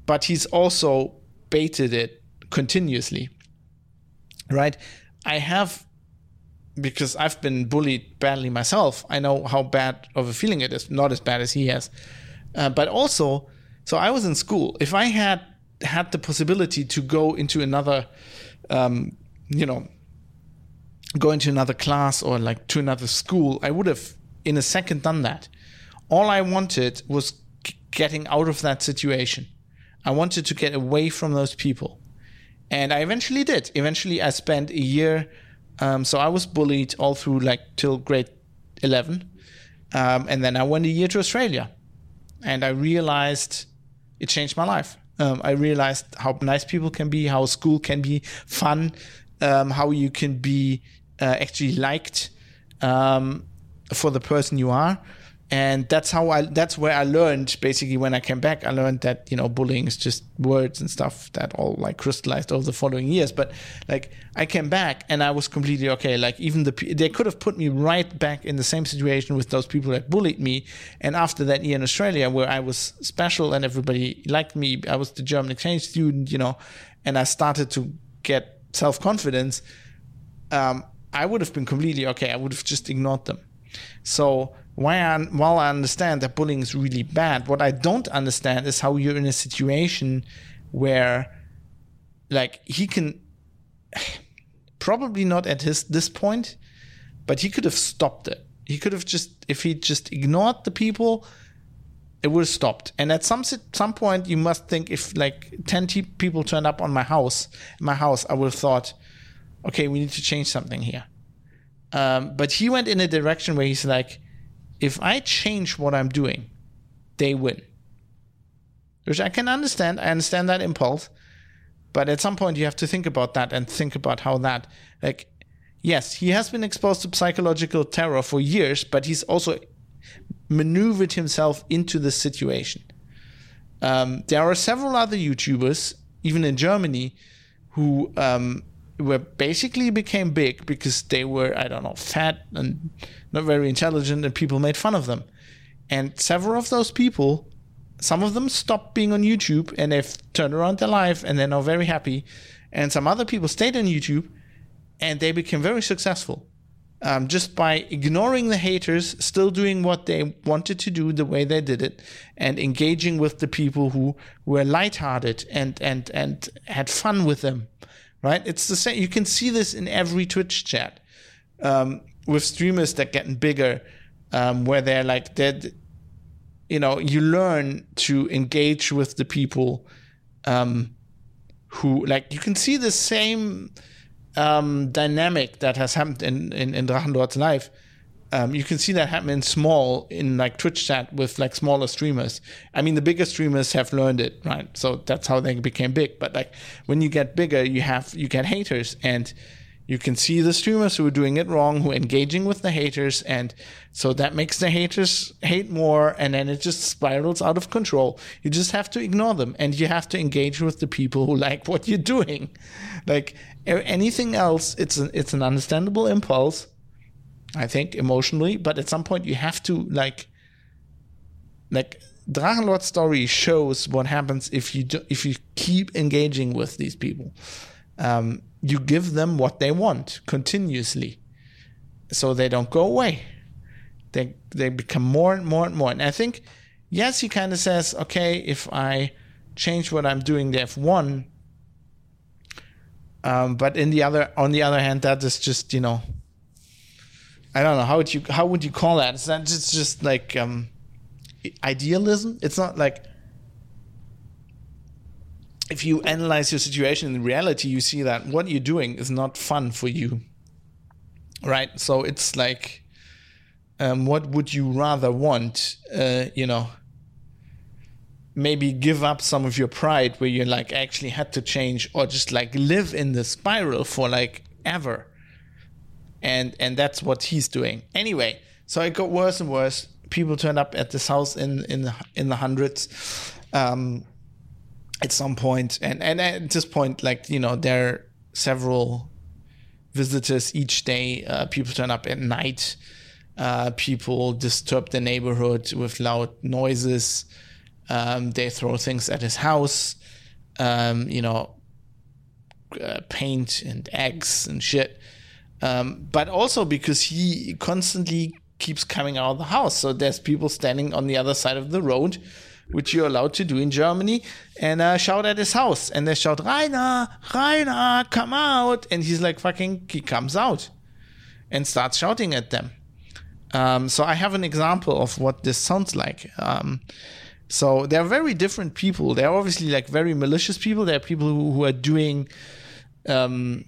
but he's also baited it continuously, right? I have because I've been bullied badly myself. I know how bad of a feeling it is. Not as bad as he has, uh, but also, so I was in school. If I had had the possibility to go into another, um, you know go into another class or like to another school, I would have in a second done that. All I wanted was getting out of that situation. I wanted to get away from those people. And I eventually did. Eventually, I spent a year. Um, so I was bullied all through like till grade 11. Um, and then I went a year to Australia. And I realized it changed my life. Um, I realized how nice people can be, how school can be fun, um, how you can be uh, actually liked um, for the person you are and that's how I that's where I learned basically when I came back I learned that you know bullying is just words and stuff that all like crystallized over the following years but like I came back and I was completely okay like even the they could have put me right back in the same situation with those people that bullied me and after that year in Australia where I was special and everybody liked me I was the German exchange student you know and I started to get self-confidence um, I would have been completely okay. I would have just ignored them. So while I, while I understand that bullying is really bad, what I don't understand is how you're in a situation where, like, he can probably not at his this point, but he could have stopped it. He could have just if he just ignored the people, it would have stopped. And at some some point, you must think if like ten people turned up on my house, my house, I would have thought, okay, we need to change something here. Um, but he went in a direction where he's like, if I change what I'm doing, they win. Which I can understand. I understand that impulse. But at some point, you have to think about that and think about how that, like, yes, he has been exposed to psychological terror for years, but he's also maneuvered himself into the situation. Um, there are several other YouTubers, even in Germany, who um, were basically became big because they were, I don't know, fat and not very intelligent, and people made fun of them. And several of those people, some of them stopped being on YouTube and they've turned around their life and they're now very happy. And some other people stayed on YouTube and they became very successful. Um, just by ignoring the haters, still doing what they wanted to do the way they did it, and engaging with the people who were lighthearted and and and had fun with them, right? It's the same. You can see this in every Twitch chat um, with streamers that getting bigger, um, where they're like they're, you know, you learn to engage with the people um, who like you can see the same um, dynamic that has happened in in, in Drachenlord's life. Um, you can see that happen in small in like Twitch chat with like smaller streamers. I mean, the bigger streamers have learned it, right? So that's how they became big. But like when you get bigger, you have you get haters, and you can see the streamers who are doing it wrong, who are engaging with the haters, and so that makes the haters hate more, and then it just spirals out of control. You just have to ignore them, and you have to engage with the people who like what you're doing. Like anything else, it's an it's an understandable impulse, I think, emotionally, but at some point you have to like like Drachenlord story shows what happens if you do, if you keep engaging with these people. Um, you give them what they want continuously, so they don't go away. They they become more and more and more. And I think, yes, he kind of says, okay, if I change what I'm doing, they have won. Um, but in the other, on the other hand, that is just you know, I don't know how would you how would you call that? It's not just just like um, idealism. It's not like if you analyze your situation in reality, you see that what you're doing is not fun for you, right? So it's like, um, what would you rather want? Uh, you know, maybe give up some of your pride where you like actually had to change, or just like live in the spiral for like ever. And and that's what he's doing. Anyway, so it got worse and worse. People turned up at this house in in in the hundreds. Um, at some point and and at this point like you know there are several visitors each day uh, people turn up at night uh, people disturb the neighborhood with loud noises um, they throw things at his house um, you know uh, paint and eggs and shit um, but also because he constantly keeps coming out of the house so there's people standing on the other side of the road which you're allowed to do in Germany, and uh, shout at his house. And they shout, Rainer, Rainer, come out. And he's like, fucking, he comes out and starts shouting at them. Um, so I have an example of what this sounds like. Um, so they're very different people. They're obviously like very malicious people. They're people who, who are doing um,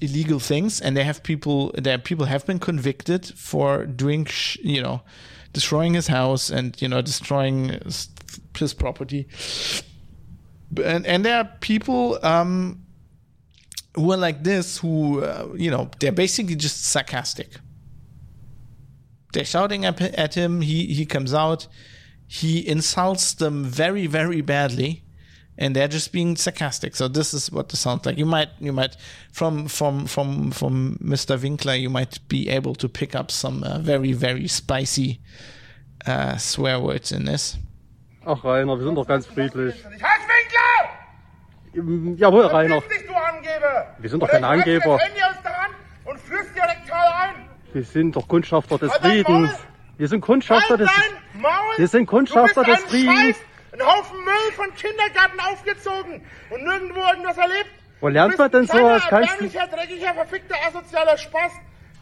illegal things, and they have people. There people have been convicted for doing, sh- you know, destroying his house and you know destroying his property. And and there are people um, who are like this who uh, you know they're basically just sarcastic. They're shouting at, at him. He he comes out. He insults them very very badly and they're just being sarcastic. So this is what this sounds like. You might, you might, from from from from Mr. Winkler, you might be able to pick up some uh, very very spicy uh, swear words in this. Ach Rainer, wir sind doch ganz friedlich. Ich hasse Winkler! Jawohl, Rainer. Verpiss dich, du Angeber! Wir sind doch Oder keine ich pack Angeber. Das Handy aus der Hand und führ's direkt ein! Wir sind doch Kundschafter des Halt Friedens. Wir sind Kundschafter des dein Wir sind Kundschafter des Friedens. Scheiß, ein Haufen Müll von Kindergarten aufgezogen und nirgendwo irgendwas erlebt. Wo lernt Du man denn ein sowas? du- erbärmlicher, dreckiger, verfickter, asozialer Spaß.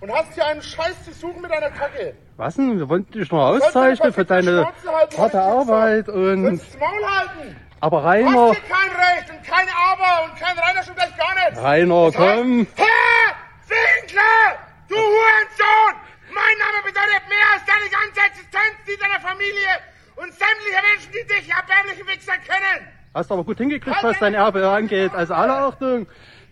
und hast hier einen Scheiß zu suchen mit einer Kacke. Was denn? Wir wollten dich nur auszeichnen für deine harte Arbeit und. Sollst Maul halten! Aber Hast Rainer, hier kein Recht und kein Aber und kein Rainer schon gleich gar nicht! Rainer, Das heißt, komm! Herr Winkler! Du Hurensohn! Mein Name bedeutet mehr als deine ganze Existenz, die deiner Familie und sämtliche Menschen, die dich, erbärmliche Wichser, kennen! Hast aber gut hingekriegt, was dein Erbe angeht. Also alle Achtung.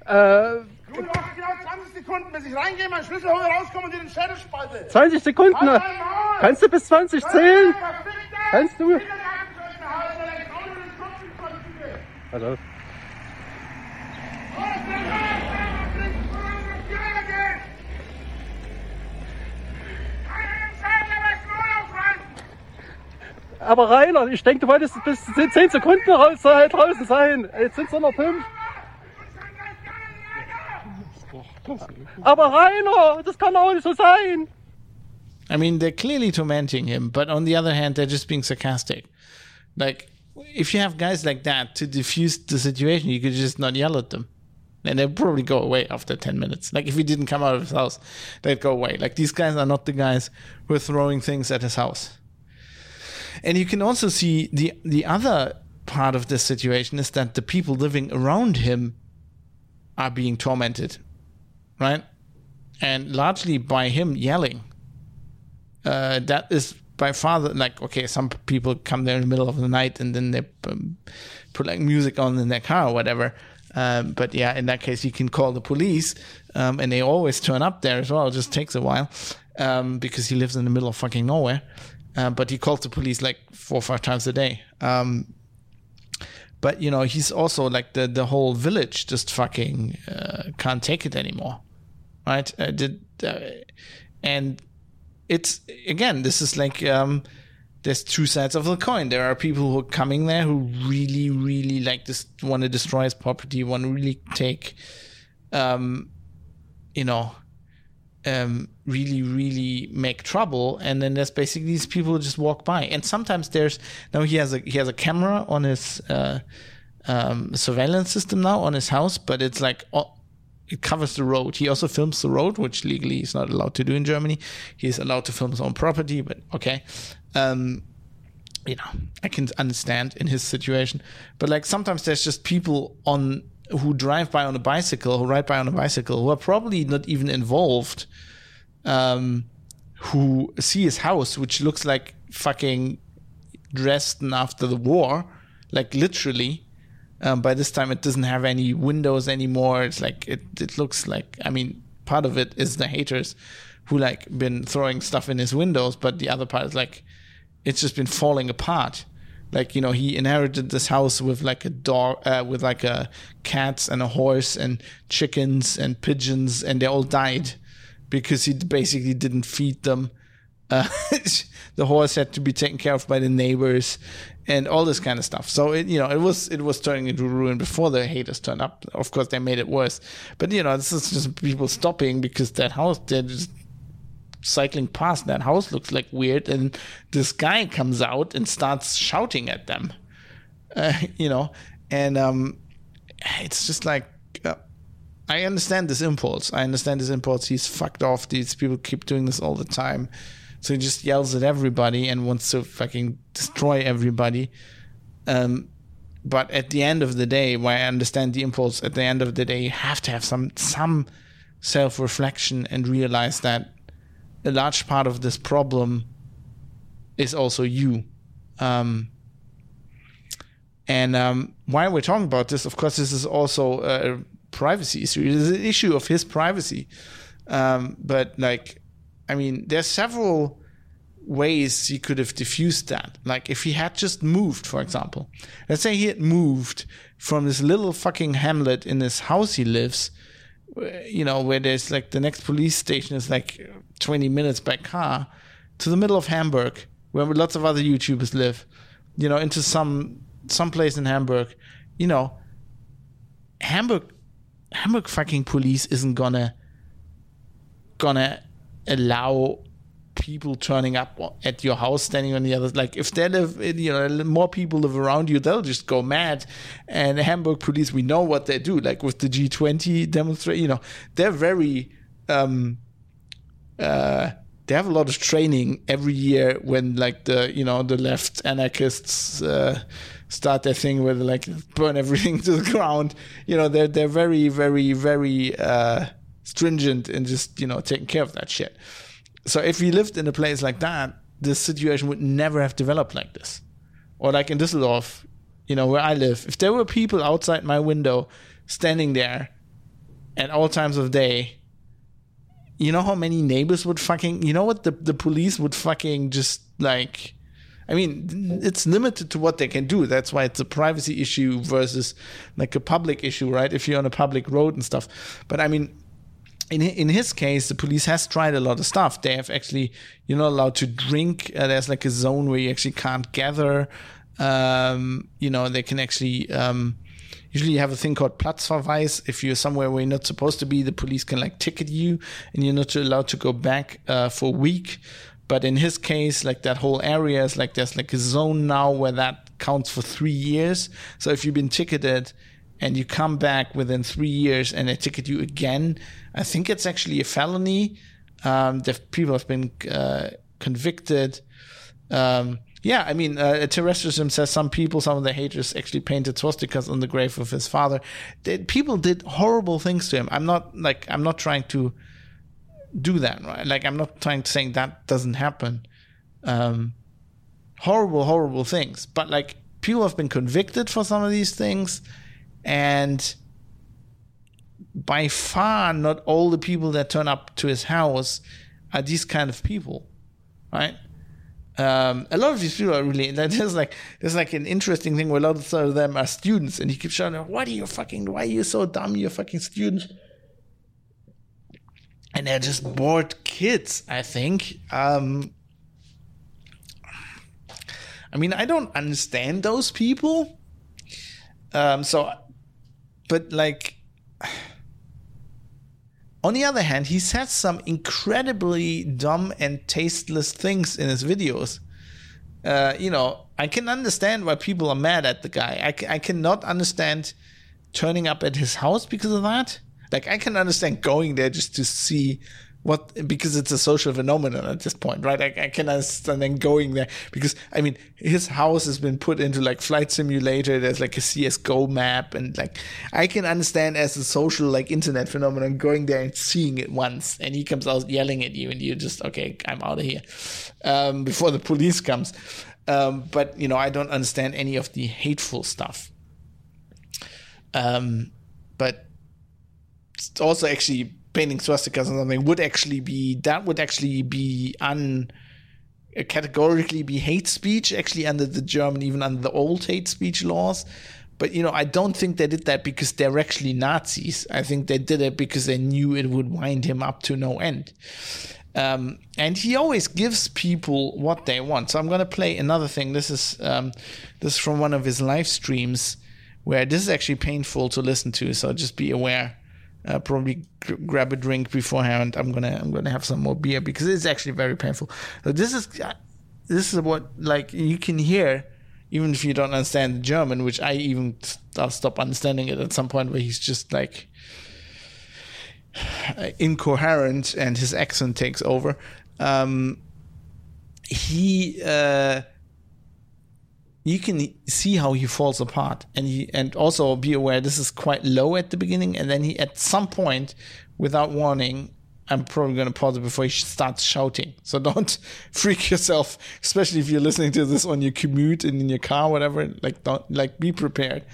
Äh, Du hast genau 20 Sekunden, bis ich reingehe, meinen Schlüssel hole, rauskomme und dir den Schädel spalte. 20 Sekunden. Halt! Kannst du bis 20 zählen? Verfickter! Kannst du? Bitte aber Rainer, ich denke, du wolltest bis 10 Sekunden raus, draußen sein. Jetzt sind es noch 5. Aber Rainer, das kann auch nicht so sein. I mean, they're clearly tormenting him, but on the other hand, they're just being sarcastic. Like, if you have guys like that to diffuse the situation, you could just not yell at them. And they'd probably go away after 10 minutes. Like, if he didn't come out of his house, they'd go away. Like, these guys are not the guys who are throwing things at his house. And you can also see the, the other part of this situation is that the people living around him are being tormented, right? And largely by him yelling. Uh, that is by far the, like okay some people come there in the middle of the night and then they um, put like music on in their car or whatever. Um, but yeah in that case you can call the police um, and they always turn up there as well. It just takes a while um, because he lives in the middle of fucking nowhere uh, but he calls the police like four or five times a day. Um, but you know he's also like the the whole village just fucking uh, can't take it anymore right? Uh, did, uh, and it's again this is like um there's two sides of the coin. There are people who are coming there who really really like this want to destroy his property want to really take um you know um really really make trouble and then there's basically these people just walk by and sometimes there's now he has a he has a camera on his uh um surveillance system now on his house but it's like oh, it covers the road. He also films the road, which legally he's not allowed to do in Germany. He's allowed to film his own property, but okay. Um, you know, I can understand in his situation. But like sometimes there's just people on who drive by on a bicycle, who ride by on a bicycle, who are probably not even involved, um, who see his house, which looks like fucking Dresden after the war, like literally. Um, by this time, it doesn't have any windows anymore. It's like it. It looks like. I mean, part of it is the haters who like been throwing stuff in his windows, but the other part is like it's just been falling apart. Like you know, he inherited this house with like a dog, uh, with like a cats and a horse and chickens and pigeons, and they all died because he basically didn't feed them. Uh, the horse had to be taken care of by the neighbors and all this kind of stuff. So it, you know, it was it was turning into ruin before the haters turned up. Of course, they made it worse. But you know, this is just people stopping because that house they're just cycling past that house looks like weird, and this guy comes out and starts shouting at them. Uh, you know, and um, it's just like. Uh, I understand this impulse. I understand this impulse. He's fucked off. These people keep doing this all the time. So he just yells at everybody and wants to fucking destroy everybody. Um, but at the end of the day, I understand the impulse, at the end of the day, you have to have some some self reflection and realize that a large part of this problem is also you. Um, and um, why we're talking about this, of course, this is also a privacy issue. It is an issue of his privacy. Um, but like, I mean, there's several ways he could have diffused that. Like if he had just moved, for example, let's say he had moved from this little fucking hamlet in this house he lives, you know, where there's like the next police station is like 20 minutes by car to the middle of Hamburg, where lots of other YouTubers live, you know, into some some place in Hamburg, you know, Hamburg Hamburg fucking police isn't gonna gonna allow people turning up at your house standing on the other like if they live you know more people live around you they'll just go mad and hamburg police we know what they do like with the g20 demonstrate you know they're very um uh, they have a lot of training every year when like the you know the left anarchists uh, start their thing where they like burn everything to the ground. You know they're they're very very very uh, stringent in just you know taking care of that shit. So if we lived in a place like that, this situation would never have developed like this. Or like in Düsseldorf, you know where I live, if there were people outside my window standing there at all times of day you know how many neighbors would fucking you know what the the police would fucking just like I mean it's limited to what they can do. That's why it's a privacy issue versus like a public issue right? If you're on a public road and stuff. But I mean in in his case the police has tried a lot of stuff they have actually you're not allowed to drink uh, there's like a zone where you actually can't gather um, you know they can actually um, usually you have a thing called Platzverweis. If you're somewhere where you're not supposed to be, the police can like ticket you and you're not allowed to go back uh, for a week. But in his case, like that whole area is like there's like a zone now where that counts for three years. So if you've been ticketed and you come back within three years and they ticket you again, I think it's actually a felony. Um, people have been uh, convicted. Um, yeah, I mean, uh, terrestrialism says some people, some of the haters actually painted swastikas on the grave of his father. They, people did horrible things to him. I'm not like I'm not trying to do that, right? Like I'm not trying to saying that doesn't happen. Um, horrible, horrible things. But like people have been convicted for some of these things, and by far not all the people that turn up to his house are these kind of people, right? um, a lot of these people are really there's like there's like an interesting thing where a lot of them are students and he keeps shouting what are you fucking why are you so dumb? You're fucking students and they're just bored kids i think. Um, i mean i don't understand those people. Um, so but like on the other hand, he says some incredibly dumb and tasteless things in his videos. Uh, you know, I can understand why people are mad at the guy. I, I cannot understand turning up at his house because of that. Like, I can understand going there just to see what because it's a social phenomenon at this point, right? I, I can understand then going there because I mean his house has been put into like flight simulator. There's like a CS:GO map, and like I can understand as a social like internet phenomenon going there and seeing it once, and he comes out yelling at you, and you just okay, I'm out of here um, before the police comes. Um, but you know, I don't understand any of the hateful stuff. Um, but it's also actually painting swastikas or something would actually be that would actually be un categorically be hate speech actually under the German even under the old hate speech laws. But you know, I don't think they did that because they're actually Nazis. I think they did it because they knew it would wind him up to no end. Um, and he always gives people what they want. So I'm going to play another thing. This is um, this is from one of his live streams, where this is actually painful to listen to. So just be aware uh, probably g- grab a drink beforehand. I'm gonna I'm gonna have some more beer because it's actually very painful. So this is uh, this is what like you can hear even if you don't understand German, which I even I'll stop understanding it at some point where he's just like incoherent and his accent takes over. Um, he uh, you can see how he falls apart. And he and also be aware this is quite low at the beginning and then he at some point without warning i'm probably going to pause it before he starts shouting. So don't freak yourself especially if you're listening to this on your commute and in your car whatever. Like don't like be prepared.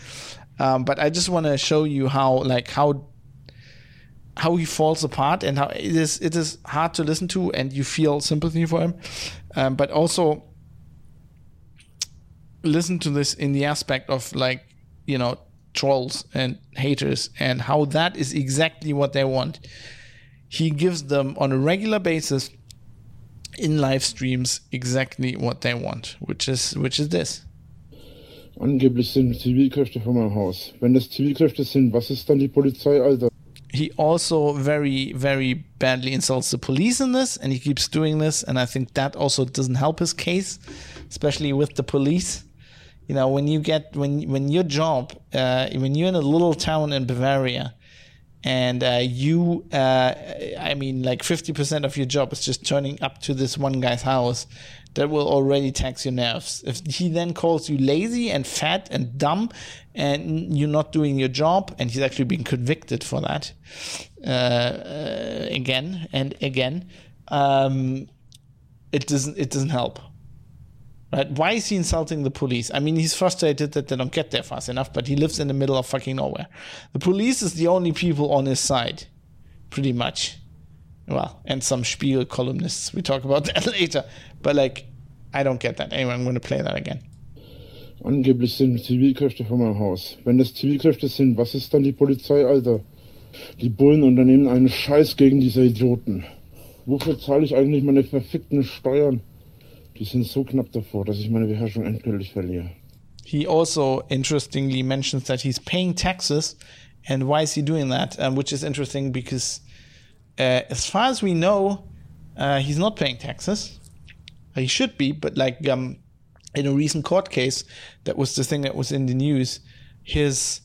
Um, but i just want to show you how like how how he falls apart and how it is it is hard to listen to and you feel sympathy for him. Um, but also listen to this in the aspect of like you know trolls and haters and how that is exactly what they want he gives them on a regular basis in live streams exactly what they want which is which is this Angeblich sind Zivilkräfte vor meinem Haus. Wenn das Zivilkräfte sind, was ist dann die Polizei, Alter? he also very very badly insults the police in this and he keeps doing this and i think that also doesn't help his case especially with the police you know when you get when when your job uh, when you're in a little town in Bavaria and uh, you, uh, I mean, like 50% of your job is just turning up to this one guy's house that will already tax your nerves. If he then calls you lazy and fat and dumb and you're not doing your job, and he's actually been convicted for that uh, uh, again and again, um, it doesn't it doesn't help. Right? Why is he insulting the police? I mean, he's frustrated that they don't get there fast enough, but he lives in the middle of fucking nowhere. The police is the only people on his side, pretty much. Well, and some Spiegel columnists. We talk about that later. But like, I don't get that. Anyway, I'm going to play that again. Angeblich sind Zivilkräfte vor meinem Haus. Wenn das Zivilkräfte sind, was ist dann die Polizei, Alter? Die Bullen unternehmen einen Scheiß gegen diese Idioten. Wofür zahle ich eigentlich meine verfickten Steuern? Die sind so knapp davor, dass ich meine Beherrschung endgültig verliere. He also interestingly mentions that he's paying taxes, and why is he doing that? Um, which is interesting because, uh, as far as we know, uh, he's not paying taxes. He should be, but like um, in a recent court case, that was the thing that was in the news. His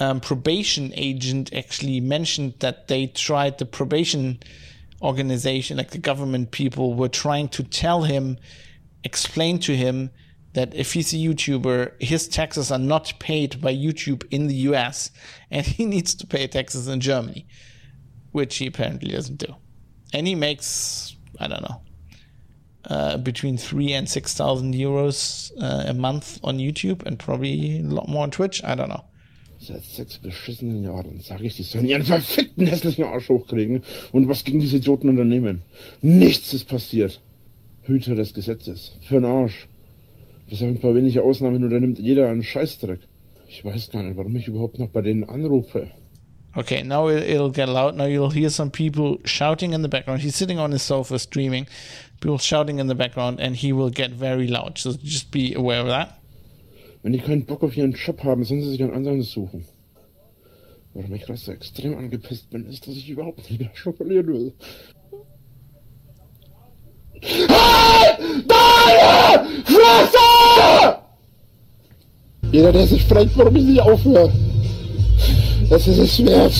um, probation agent actually mentioned that they tried the probation organization, like the government people, were trying to tell him, explain to him that if he's a YouTuber, his taxes are not paid by YouTube in the US and he needs to pay taxes in Germany, which he apparently doesn't do. And he makes, I don't know, uh, between three and six thousand euros uh, a month on YouTube and probably a lot more on Twitch. I don't know. Seit sechs beschissenen Jahren sage ich, die sollen ihren verfickten hässlichen Arsch hochkriegen und was gegen diese Idioten unternehmen. Nichts ist passiert. Hüter des Gesetzes. Für den Arsch. Bis auf ein paar wenige Ausnahmen unternimmt jeder einen Scheißdreck. Ich weiß gar nicht, warum ich überhaupt noch bei denen anrufe. Okay, now it, it'll get loud. Now you'll hear some people shouting in the background. He's sitting on his sofa streaming, people shouting in the background, and he will get very loud. So just be aware of that. Wenn die keinen Bock auf ihren Job haben, sollen sie sich einen anderen suchen. Warum ich gerade so extrem angepisst bin, ist, dass ich überhaupt nicht mehr verlieren will. Halt! Deine Fresse! Jeder, der sich fragt, warum ich nicht aufhöre, das ist es wert.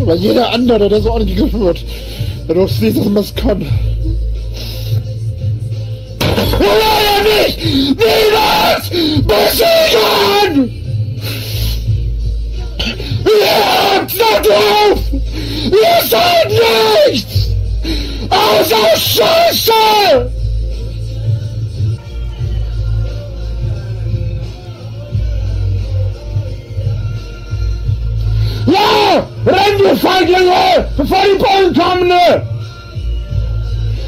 Weil jeder andere, der so angegriffen wird, dadurch sieht, dass man es kann. Niemals besiegen! Ihr habt da drauf! Ihr seid nichts! Außer Scheiße! Ja! Renn, ihr Feiglinge! Bevor die Bullen kommen!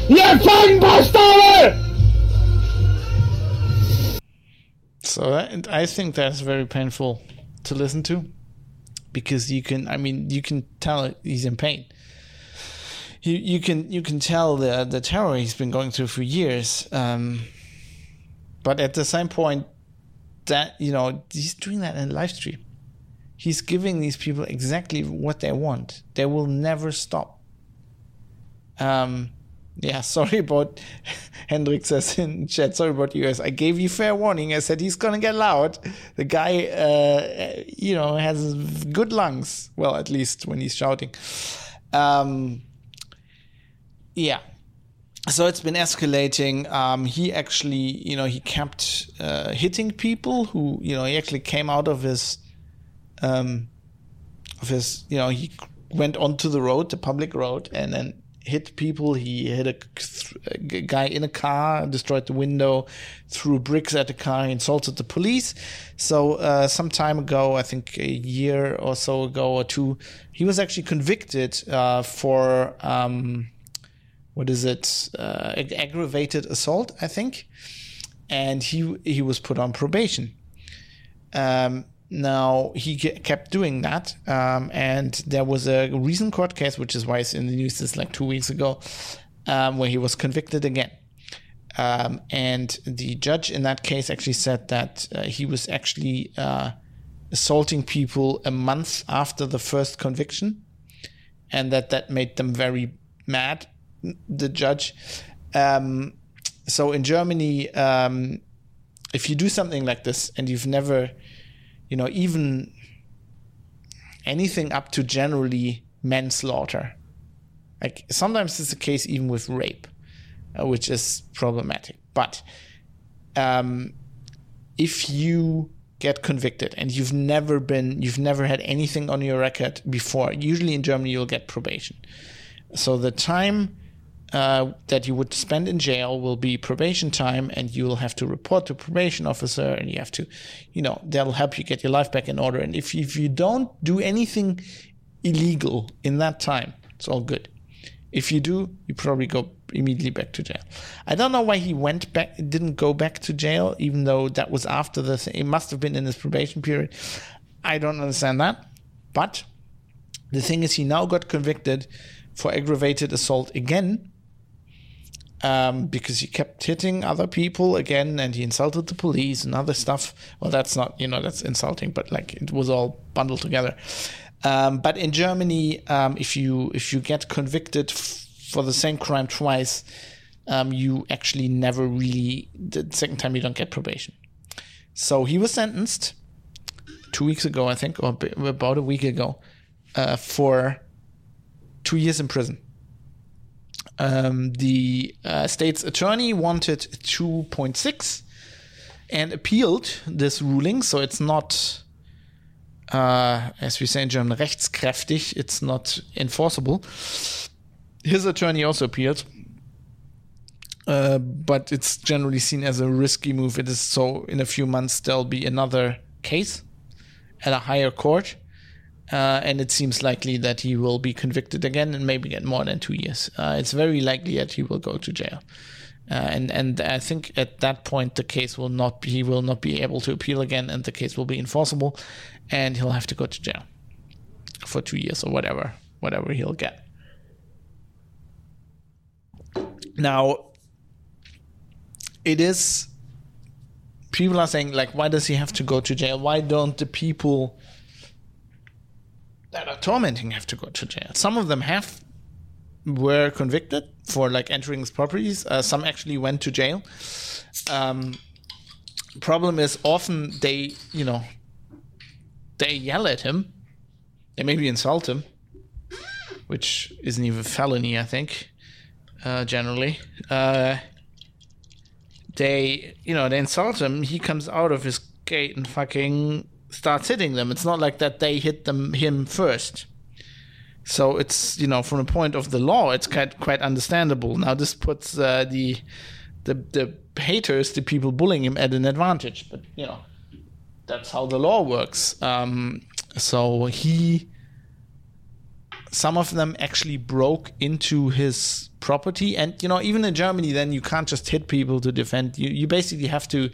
Ihr Feigenbastarde! So that, I think that's very painful to listen to because you can, I mean, you can tell he's in pain. You you can you can tell the the terror he's been going through for years. Um, but at the same point, that you know he's doing that in live stream. He's giving these people exactly what they want. They will never stop. Um, yeah, sorry about Hendrik says in chat. Sorry about you guys. I gave you fair warning. I said he's gonna get loud. The guy, uh, you know, has good lungs. Well, at least when he's shouting. Um, yeah. So it's been escalating. Um, he actually, you know, he kept uh, hitting people who, you know, he actually came out of his, um, of his, you know, he went onto the road, the public road, and then hit people. He hit a, a guy in a car, destroyed the window, threw bricks at the car, insulted the police. So uh, some time ago, I think a year or so ago or two, he was actually convicted uh, for um, what is it? Uh, ag- aggravated assault, I think, and he he was put on probation. Um, now he kept doing that, um, and there was a recent court case, which is why it's in the news this like two weeks ago, um, where he was convicted again. Um, and the judge in that case actually said that uh, he was actually uh, assaulting people a month after the first conviction, and that that made them very mad. The judge. Um, so in Germany, um, if you do something like this and you've never you know, even anything up to generally manslaughter. Like sometimes it's the case even with rape, uh, which is problematic. But um, if you get convicted and you've never been, you've never had anything on your record before, usually in Germany you'll get probation. So the time uh, that you would spend in jail will be probation time, and you will have to report to probation officer, and you have to, you know, that'll help you get your life back in order. And if if you don't do anything illegal in that time, it's all good. If you do, you probably go immediately back to jail. I don't know why he went back, didn't go back to jail, even though that was after the. It must have been in his probation period. I don't understand that, but the thing is, he now got convicted for aggravated assault again um, because he kept hitting other people again and he insulted the police and other stuff. Well, that's not, you know, that's insulting, but like it was all bundled together. Um, but in Germany, um, if you if you get convicted f- for the same crime twice, um, you actually never really the second time you don't get probation. So he was sentenced two weeks ago, I think, or about a week ago, uh, for two years in prison um, the uh, state's attorney wanted 2.6 and appealed this ruling, so it's not, uh, as we say in German, rechtskräftig, it's not enforceable. His attorney also appealed, uh, but it's generally seen as a risky move. It is so in a few months there'll be another case at a higher court uh, and it seems likely that he will be convicted again and maybe get more than two years. Uh, it's very likely that he will go to jail. Uh, and and I think at that point the case will not be he will not be able to appeal again, and the case will be enforceable, and he'll have to go to jail for two years or whatever whatever he'll get. Now, it is people are saying like, why does he have to go to jail? Why don't the people that are tormenting have to go to jail. Some of them have were convicted for like entering his properties. Uh, some actually went to jail. Um, problem is often they, you know, they yell at him. They maybe insult him, which isn't even a felony, I think. Uh, generally, uh, they, you know, they insult him. He comes out of his gate and fucking starts hitting them. It's not like that they hit them him first. So it's you know from the point of the law, it's quite quite understandable. Now this puts uh, the the the haters, the people bullying him, at an advantage. But you know that's how the law works. Um, so he, some of them actually broke into his property, and you know even in Germany, then you can't just hit people to defend. You you basically have to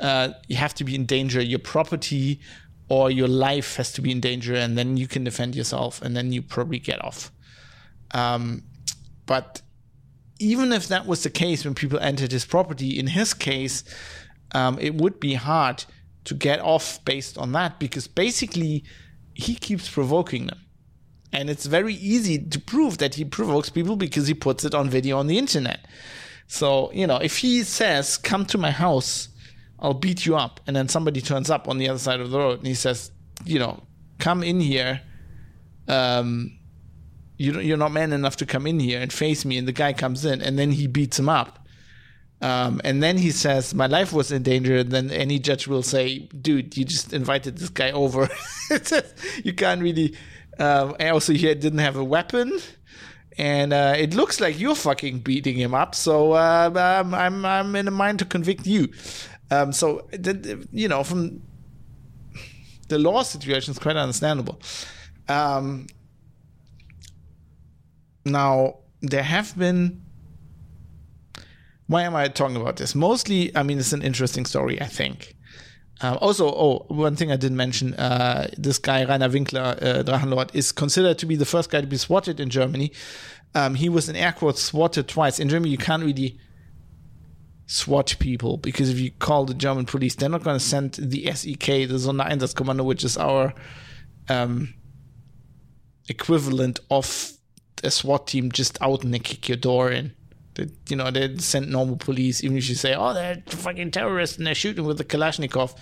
uh, you have to be in danger. Your property or your life has to be in danger, and then you can defend yourself, and then you probably get off. Um, but even if that was the case when people entered his property, in his case, um, it would be hard to get off based on that because basically he keeps provoking them. And it's very easy to prove that he provokes people because he puts it on video on the internet. So, you know, if he says, come to my house I'll beat you up. And then somebody turns up on the other side of the road and he says, you know, come in here. Um, you, you're not man enough to come in here and face me. And the guy comes in and then he beats him up. Um, and then he says, My life was in danger. And then any judge will say, Dude, you just invited this guy over. you can't really. Um, also, he didn't have a weapon. And uh, it looks like you're fucking beating him up. So uh, um, I'm, I'm in a mind to convict you. Um, so, you know, from the law situation is quite understandable. Um, now, there have been. Why am I talking about this? Mostly, I mean, it's an interesting story, I think. Um, also, oh, one thing I didn't mention: uh, this guy Rainer Winkler, uh, Drachenlord, is considered to be the first guy to be swatted in Germany. Um, he was in air quotes swatted twice. In Germany, you can't really SWAT people because if you call the German police, they're not going to send the SEK, the Sondereinsatzkommando, which is our um, equivalent of a SWAT team, just out and they kick your door in. That, you know, they send normal police, even if you say, oh, they're fucking terrorists and they're shooting with the Kalashnikov.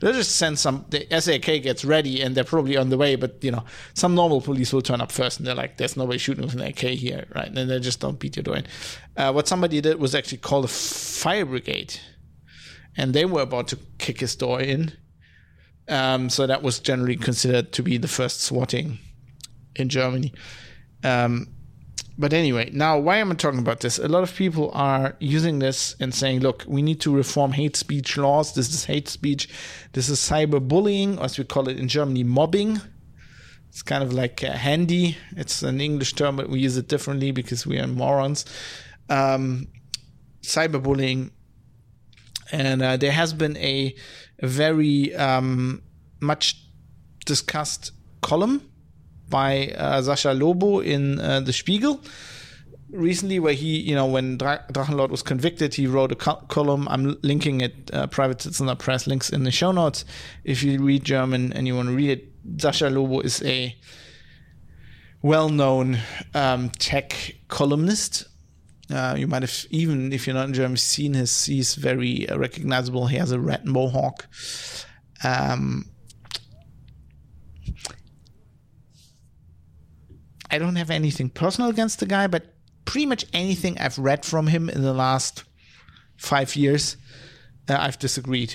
They'll just send some, the SEK gets ready and they're probably on the way, but, you know, some normal police will turn up first and they're like, there's nobody shooting with an AK here, right? And they just don't beat your door in. Uh, what somebody did was actually call the fire brigade and they were about to kick his door in. Um, so that was generally considered to be the first swatting in Germany. Um, but anyway, now why am I talking about this? A lot of people are using this and saying, look, we need to reform hate speech laws. This is hate speech. This is cyberbullying, as we call it in Germany, mobbing. It's kind of like uh, handy. It's an English term, but we use it differently because we are morons. Um, cyberbullying. And uh, there has been a, a very um, much discussed column by uh, Sascha Lobo in uh, The Spiegel recently, where he, you know, when Dra- Drachenlord was convicted, he wrote a co- column. I'm linking it, uh, Private Citizen Press links in the show notes. If you read German and you want to read it, Sascha Lobo is a well known um, tech columnist. Uh, you might have, even if you're not in Germany seen his. He's very uh, recognizable. He has a red mohawk. Um, I don't have anything personal against the guy, but pretty much anything I've read from him in the last five years, uh, I've disagreed.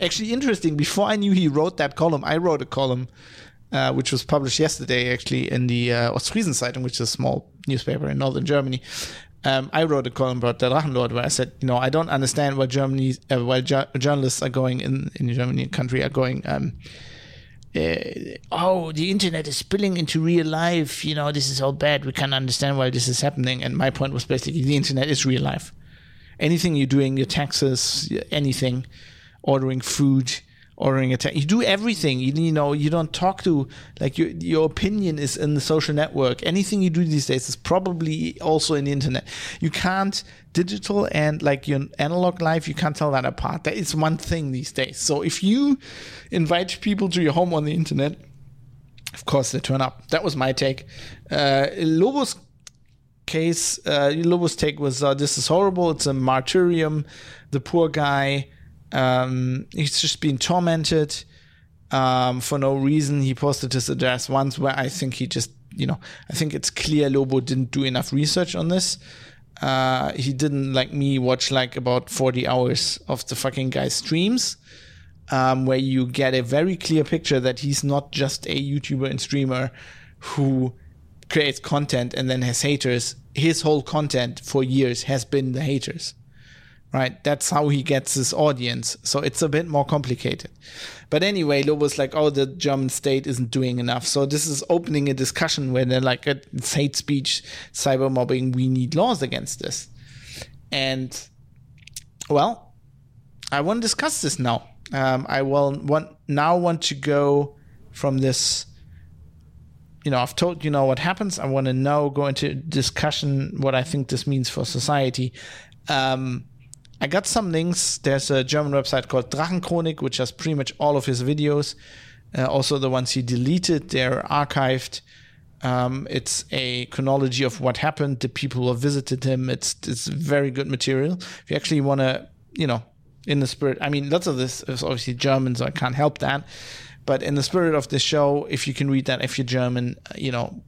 Actually, interesting. Before I knew he wrote that column, I wrote a column uh, which was published yesterday, actually in the uh, Ostfriesen Zeitung, which is a small newspaper in northern Germany. Um, I wrote a column about the Drachenlord where I said, you know, I don't understand why Germany, uh, why journalists are going in in Germany country are going. Um, uh, oh, the internet is spilling into real life. You know, this is all bad. We can't understand why this is happening. And my point was basically the internet is real life. Anything you're doing, your taxes, anything, ordering food, ordering a taxi, you do everything. You, you know, you don't talk to like your your opinion is in the social network. Anything you do these days is probably also in the internet. You can't digital and like your analog life. You can't tell that apart. That is one thing these days. So if you invite people to your home on the internet, of course they turn up. That was my take. Uh, Lobo's case, uh, Lobo's take was uh, this is horrible. It's a martyrium. The poor guy, um, he's just been tormented um, for no reason. He posted his address once where I think he just, you know, I think it's clear Lobo didn't do enough research on this. Uh, he didn't like me watch like about 40 hours of the fucking guy's streams. Um, where you get a very clear picture that he's not just a YouTuber and streamer who creates content and then has haters. His whole content for years has been the haters, right? That's how he gets his audience. So it's a bit more complicated. But anyway, Lobo's like, oh, the German state isn't doing enough. So this is opening a discussion where they're like, it's hate speech, cyber mobbing. We need laws against this. And well, I want to discuss this now. Um, I will want now want to go from this. You know, I've told you know what happens. I want to now go into discussion what I think this means for society. Um, I got some links. There's a German website called Drachenchronik, which has pretty much all of his videos. Uh, also, the ones he deleted, they're archived. Um, it's a chronology of what happened, the people who visited him. It's it's very good material. If you actually want to, you know, in the spirit. I mean, lots of this is obviously German, so I can't help that. But in the spirit of the show, if you can read that, if you're German, you know,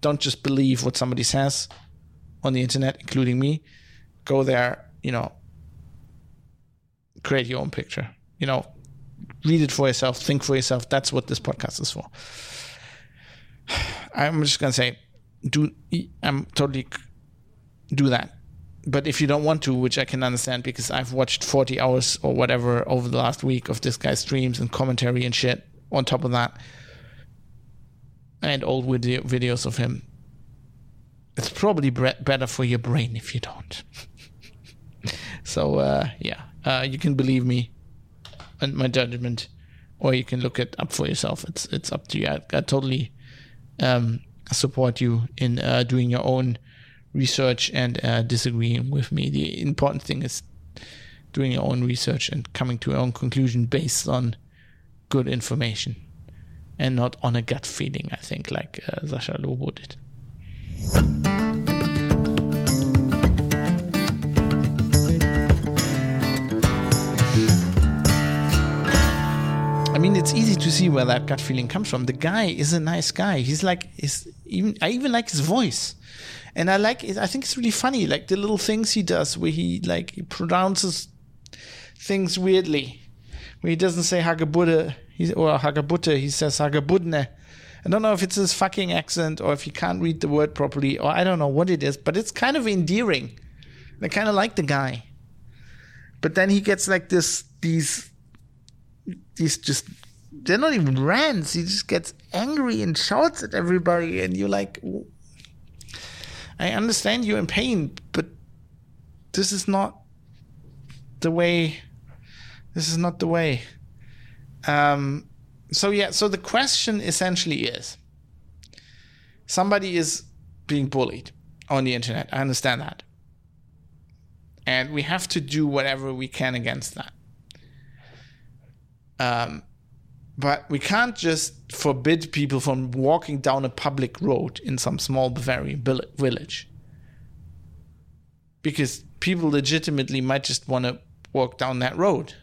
don't just believe what somebody says on the internet, including me. Go there, you know, create your own picture. You know, read it for yourself, think for yourself. That's what this podcast is for. I'm just gonna say, do I'm totally do that but if you don't want to, which I can understand because I've watched 40 hours or whatever over the last week of this guy's streams and commentary and shit on top of that, and old video, videos of him, it's probably better for your brain if you don't. so, uh, yeah, uh, you can believe me and my judgment, or you can look it up for yourself. It's it's up to you. I, I totally um, support you in uh, doing your own research and uh, disagreeing with me. The important thing is doing your own research and coming to your own conclusion based on good information and not on a gut feeling, I think, like uh, Sascha Lobo did. It's easy to see where that gut feeling comes from. The guy is a nice guy. He's like, is even I even like his voice, and I like. it. I think it's really funny, like the little things he does where he like he pronounces things weirdly, where he doesn't say Hagebutte he, or Hagebutte, he says Hagebudne. I don't know if it's his fucking accent or if he can't read the word properly or I don't know what it is, but it's kind of endearing. I kind of like the guy. But then he gets like this, these, these just, they're not even rants. He just gets angry and shouts at everybody. And you're like, I understand you're in pain, but this is not the way. This is not the way. Um, so yeah, so the question essentially is somebody is being bullied on the internet. I understand that. And we have to do whatever we can against that. Um, but we can't just forbid people from walking down a public road in some small Bavarian village. Because people legitimately might just want to walk down that road.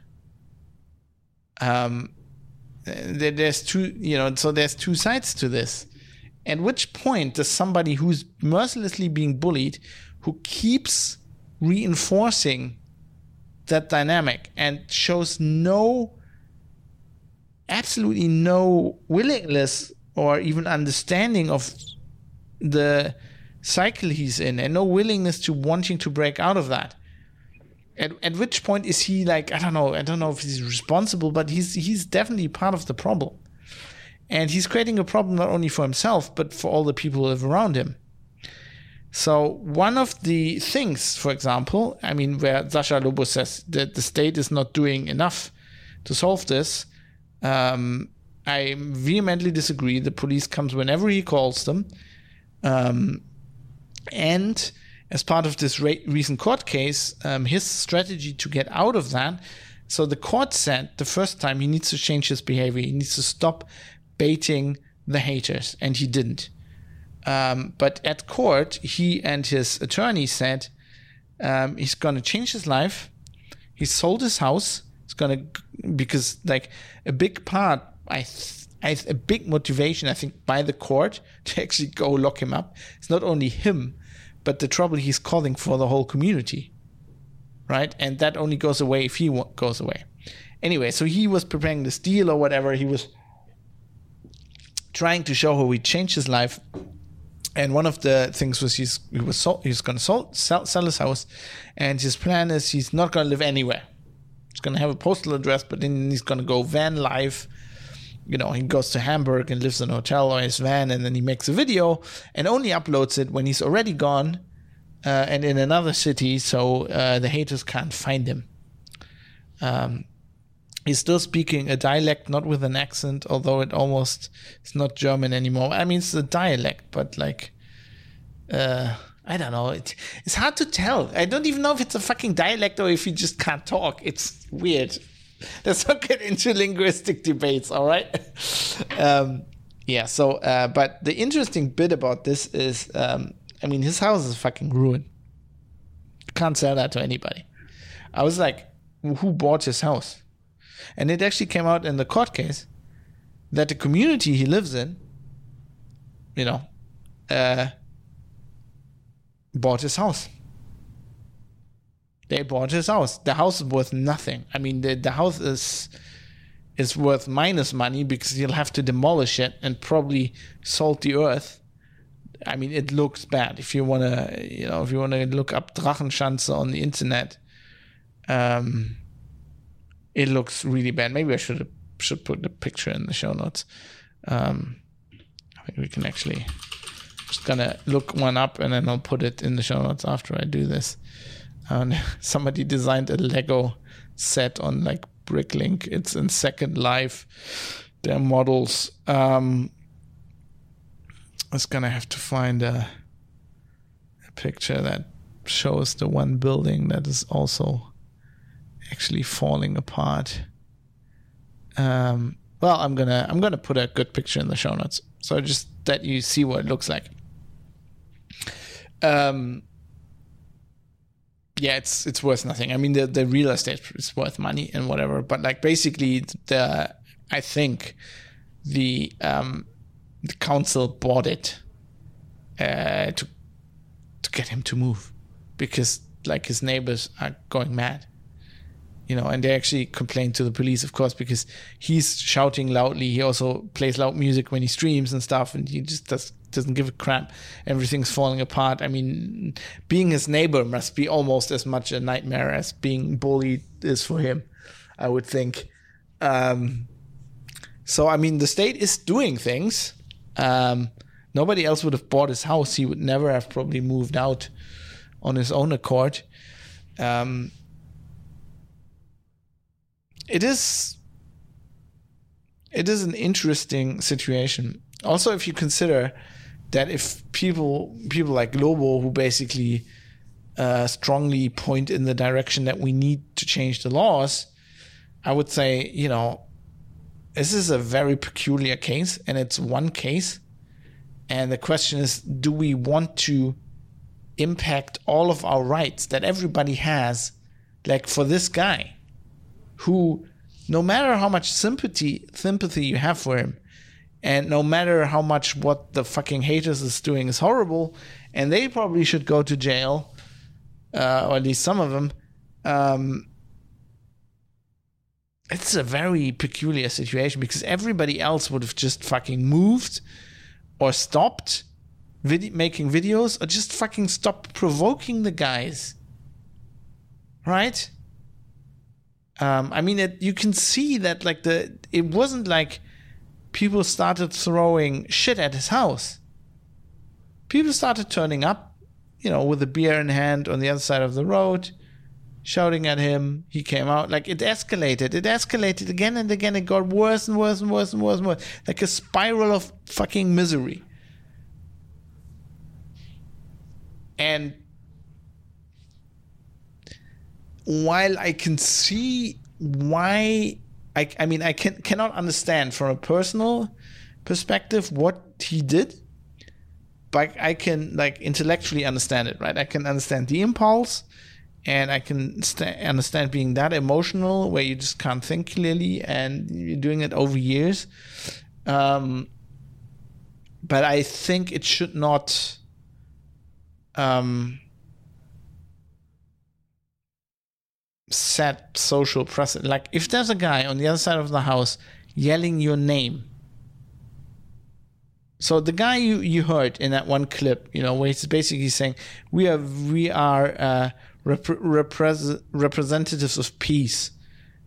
Um, there's two, you know, so there's two sides to this. At which point does somebody who's mercilessly being bullied, who keeps reinforcing that dynamic and shows no, absolutely no willingness or even understanding of the cycle he's in and no willingness to wanting to break out of that. At, at which point is he like i don't know i don't know if he's responsible but he's he's definitely part of the problem. And he's creating a problem not only for himself but for all the people who live around him. So one of the things for example i mean where Sascha Lobo says that the state is not doing enough to solve this um, i vehemently disagree the police comes whenever he calls them um, and as part of this re- recent court case, um, his strategy to get out of that. So the court said the first time he needs to change his behavior. He needs to stop baiting the haters, and he didn't. Um, but at court, he and his attorney said um, he's going to change his life. He sold his house. It's to because like a big part, I. Th- I, a big motivation, I think, by the court to actually go lock him up. It's not only him, but the trouble he's causing for the whole community, right? And that only goes away if he goes away. Anyway, so he was preparing this deal or whatever. He was trying to show how he changed his life. And one of the things was he's he was sold, he's going to sell, sell his house, and his plan is he's not to live anywhere. Going to have a postal address, but then he's going to go van life you know, he goes to Hamburg and lives in a hotel or his van, and then he makes a video and only uploads it when he's already gone uh, and in another city, so uh, the haters can't find him. Um, he's still speaking a dialect, not with an accent, although it almost it's not German anymore. I mean, it's a dialect, but like, uh, I don't know. It, it's hard to tell. I don't even know if it's a fucking dialect or if he just can't talk. It's weird. let's not get into linguistic debates, all right? um, yeah, so, uh, but the interesting bit about this is, um, I mean, his house is fucking ruined. Can't sell that to anybody. I was like, who bought his house? And it actually came out in the court case that the community he lives in, you know, uh, bought his house they bought his house. The house is worth nothing. I mean, the, the house is is worth minus money because you'll have to demolish it and probably salt the earth. I mean, it looks bad. If you wanna, you know, if you wanna look up Drachenschanze on the internet, um, it looks really bad. Maybe I should should put the picture in the show notes. Um, I think we can actually just gonna look one up and then I'll put it in the show notes after I do this and somebody designed a Lego set on like Bricklink. It's in Second Life. Their models. Um, I was gonna have to find a, a picture that shows the one building that is also actually falling apart. Um, well, I'm gonna I'm gonna put a good picture in the show notes, so just that you see what it looks like. Um, yeah, it's it's worth nothing. I mean, the the real estate is worth money and whatever, but like basically the I think the um, the council bought it uh, to to get him to move because like his neighbors are going mad you know and they actually complain to the police of course because he's shouting loudly he also plays loud music when he streams and stuff and he just does doesn't give a crap. Everything's falling apart. I mean being his neighbor must be almost as much a nightmare as being bullied is for him i would think. Um so i mean the state is doing things. Um nobody else would have bought his house. He would never have probably moved out on his own accord. Um it is it is an interesting situation. Also, if you consider that if people people like Lobo, who basically uh, strongly point in the direction that we need to change the laws, I would say you know this is a very peculiar case, and it's one case. And the question is, do we want to impact all of our rights that everybody has, like for this guy? who no matter how much sympathy sympathy you have for him and no matter how much what the fucking haters is doing is horrible and they probably should go to jail uh, or at least some of them um, it's a very peculiar situation because everybody else would have just fucking moved or stopped vid- making videos or just fucking stopped provoking the guys. Right? Um, I mean, it, you can see that like the it wasn't like people started throwing shit at his house. People started turning up, you know, with a beer in hand on the other side of the road, shouting at him. He came out like it escalated. It escalated again and again. It got worse and worse and worse and worse and worse, like a spiral of fucking misery. And while I can see why I, I mean I can cannot understand from a personal perspective what he did, but I can like intellectually understand it, right? I can understand the impulse, and I can st- understand being that emotional where you just can't think clearly, and you're doing it over years. Um, but I think it should not. Um, set social precedent. Like if there's a guy on the other side of the house yelling your name. So the guy you, you heard in that one clip, you know, where he's basically saying we are we are uh, rep- repres- representatives of peace,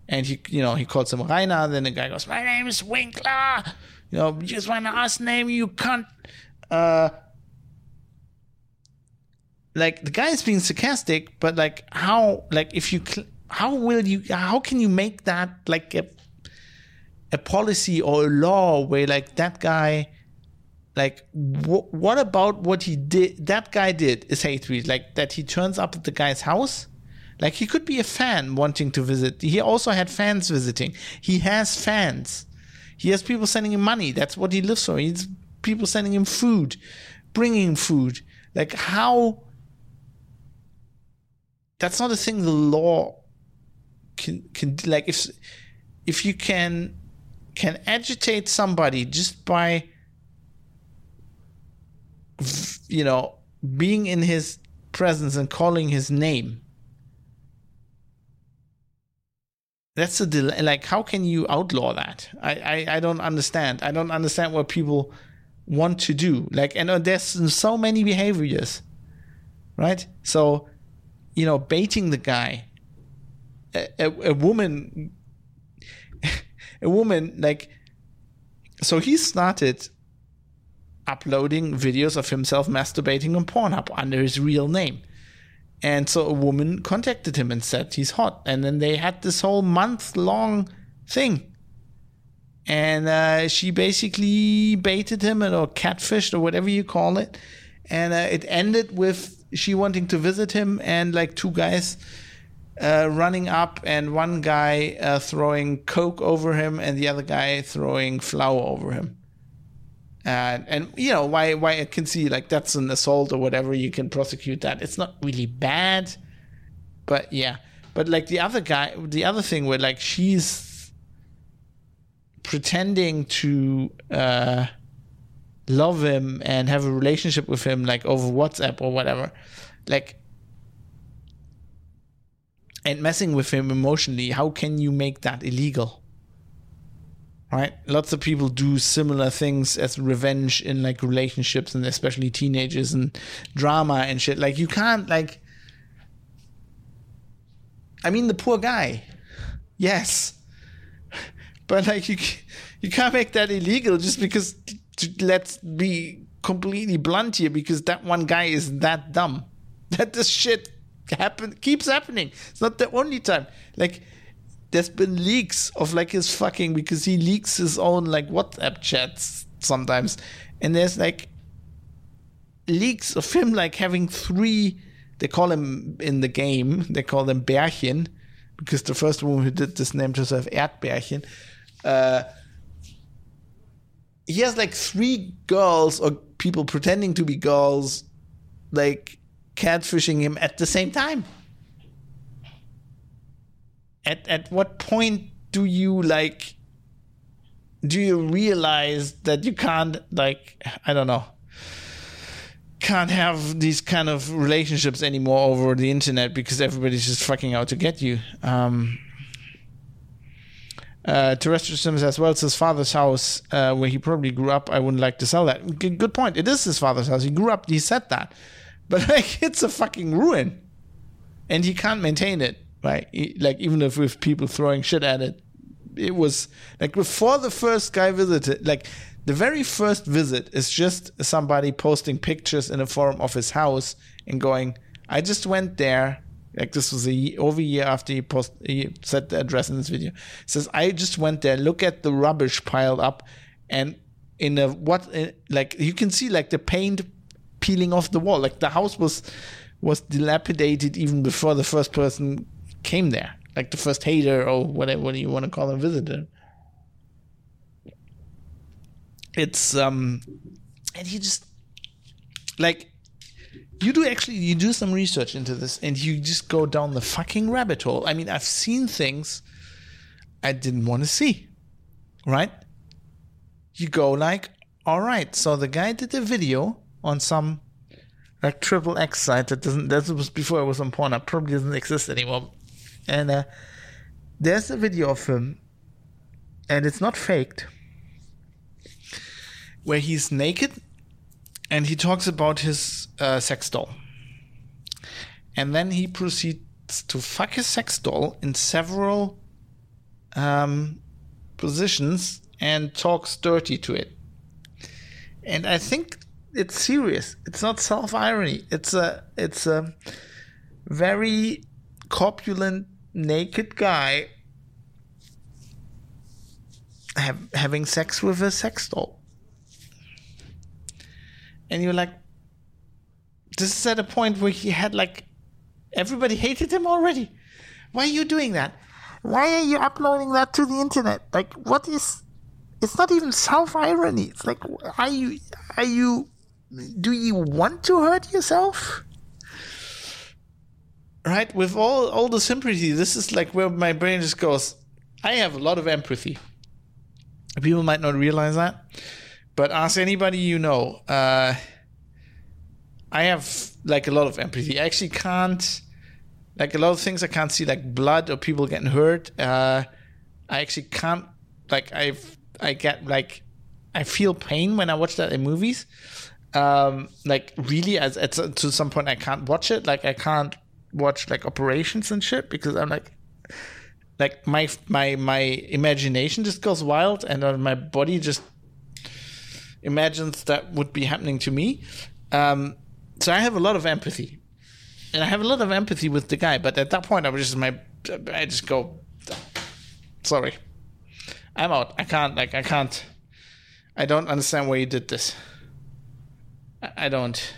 and he you know he calls him Rainer. Then the guy goes, "My name is Winkler." You know, use my last name, you cunt. Uh, like the guy is being sarcastic, but like how like if you cl- how will you how can you make that like a a policy or a law where like that guy like wh- what about what he did that guy did is hate speech like that he turns up at the guy's house? Like he could be a fan wanting to visit. He also had fans visiting. He has fans. He has people sending him money. That's what he lives for. He's people sending him food bringing food. Like how that's not a thing the law can can like if if you can can agitate somebody just by you know being in his presence and calling his name that's a like how can you outlaw that? I, I i don't understand. I don't understand what people want to do. Like and there's so many behaviors right? So you know baiting the guy a, a, woman a woman like so he started uploading videos of himself masturbating on Pornhub under his real name. And so a woman contacted him and said he's hot. And then they had this whole month long thing. And uh, she basically baited him or catfished or whatever you call it. And uh, it ended with she wanting to visit him and like two guys uh, running up and one guy uh, throwing coke over him and the other guy throwing flour over him. And and you know why why I can see like that's an assault or whatever you can prosecute that. It's not really bad, but yeah. But like the other guy, the other thing where like she's pretending to uh, love him and have a relationship with him, like over WhatsApp or whatever, like, and messing with him emotionally, how can you make that illegal? Right? Lots of people do similar things as revenge in like relationships and especially teenagers and drama and shit. Like, you can't, like, I mean, the poor guy. Yes. But like you, you can't make that illegal just because. Let's be completely blunt here, because that one guy is that dumb that this shit happen keeps happening. It's not the only time. Like there's been leaks of like his fucking because he leaks his own like WhatsApp chats sometimes, and there's like leaks of him like having three. They call him in the game. They call them Bärchen because the first woman who did this named herself Erdbärchen. Uh, he has like three girls or people pretending to be girls, like catfishing him at the same time. At at what point do you like? Do you realize that you can't like I don't know can't have these kind of relationships anymore over the internet because everybody's just fucking out to get you. Um, uh, Terrestrial Sims as well. It's his father's house uh, where he probably grew up. I wouldn't like to sell that. G- good point. It is his father's house. He grew up. He said that, but like it's a fucking ruin, and he can't maintain it. Right? Like even if with people throwing shit at it, it was like before the first guy visited. Like the very first visit is just somebody posting pictures in a forum of his house and going, "I just went there." Like this was a over a year after he post he said the address in this video. Says, "I just went there. Look at the rubbish piled up, and in a what in, like you can see like the paint peeling off the wall. Like the house was was dilapidated even before the first person came there, like the first hater or whatever what you want to call a visitor." it's um and you just like you do actually you do some research into this and you just go down the fucking rabbit hole i mean i've seen things i didn't want to see right you go like all right so the guy did a video on some like triple x site that doesn't that was before it was on pornhub probably doesn't exist anymore and uh, there's a video of him and it's not faked where he's naked and he talks about his uh, sex doll. And then he proceeds to fuck his sex doll in several um, positions and talks dirty to it. And I think it's serious. It's not self irony. It's a it's a very corpulent naked guy have, having sex with a sex doll and you're like, this is at a point where he had like, everybody hated him already. Why are you doing that? Why are you uploading that to the internet? Like, what is? It's not even self irony. It's like, are you? Are you? Do you want to hurt yourself? Right? With all all the sympathy, this is like where my brain just goes. I have a lot of empathy. People might not realize that but ask anybody you know. Uh, I have like a lot of empathy. I actually can't like a lot of things I can't see like blood or people getting hurt. Uh, I actually can't like I I get like I feel pain when I watch that in movies. Um, like really, as at to some point I can't watch it. Like I can't watch like operations and shit because I'm like like my my my imagination just goes wild and uh, my body just imagines that would be happening to me. Um, so I have a lot of empathy, and I have a lot of empathy with the guy. But at that point, I was just my, I just go, sorry, I'm out. I can't. Like I can't. I don't understand why you did this. I, I don't.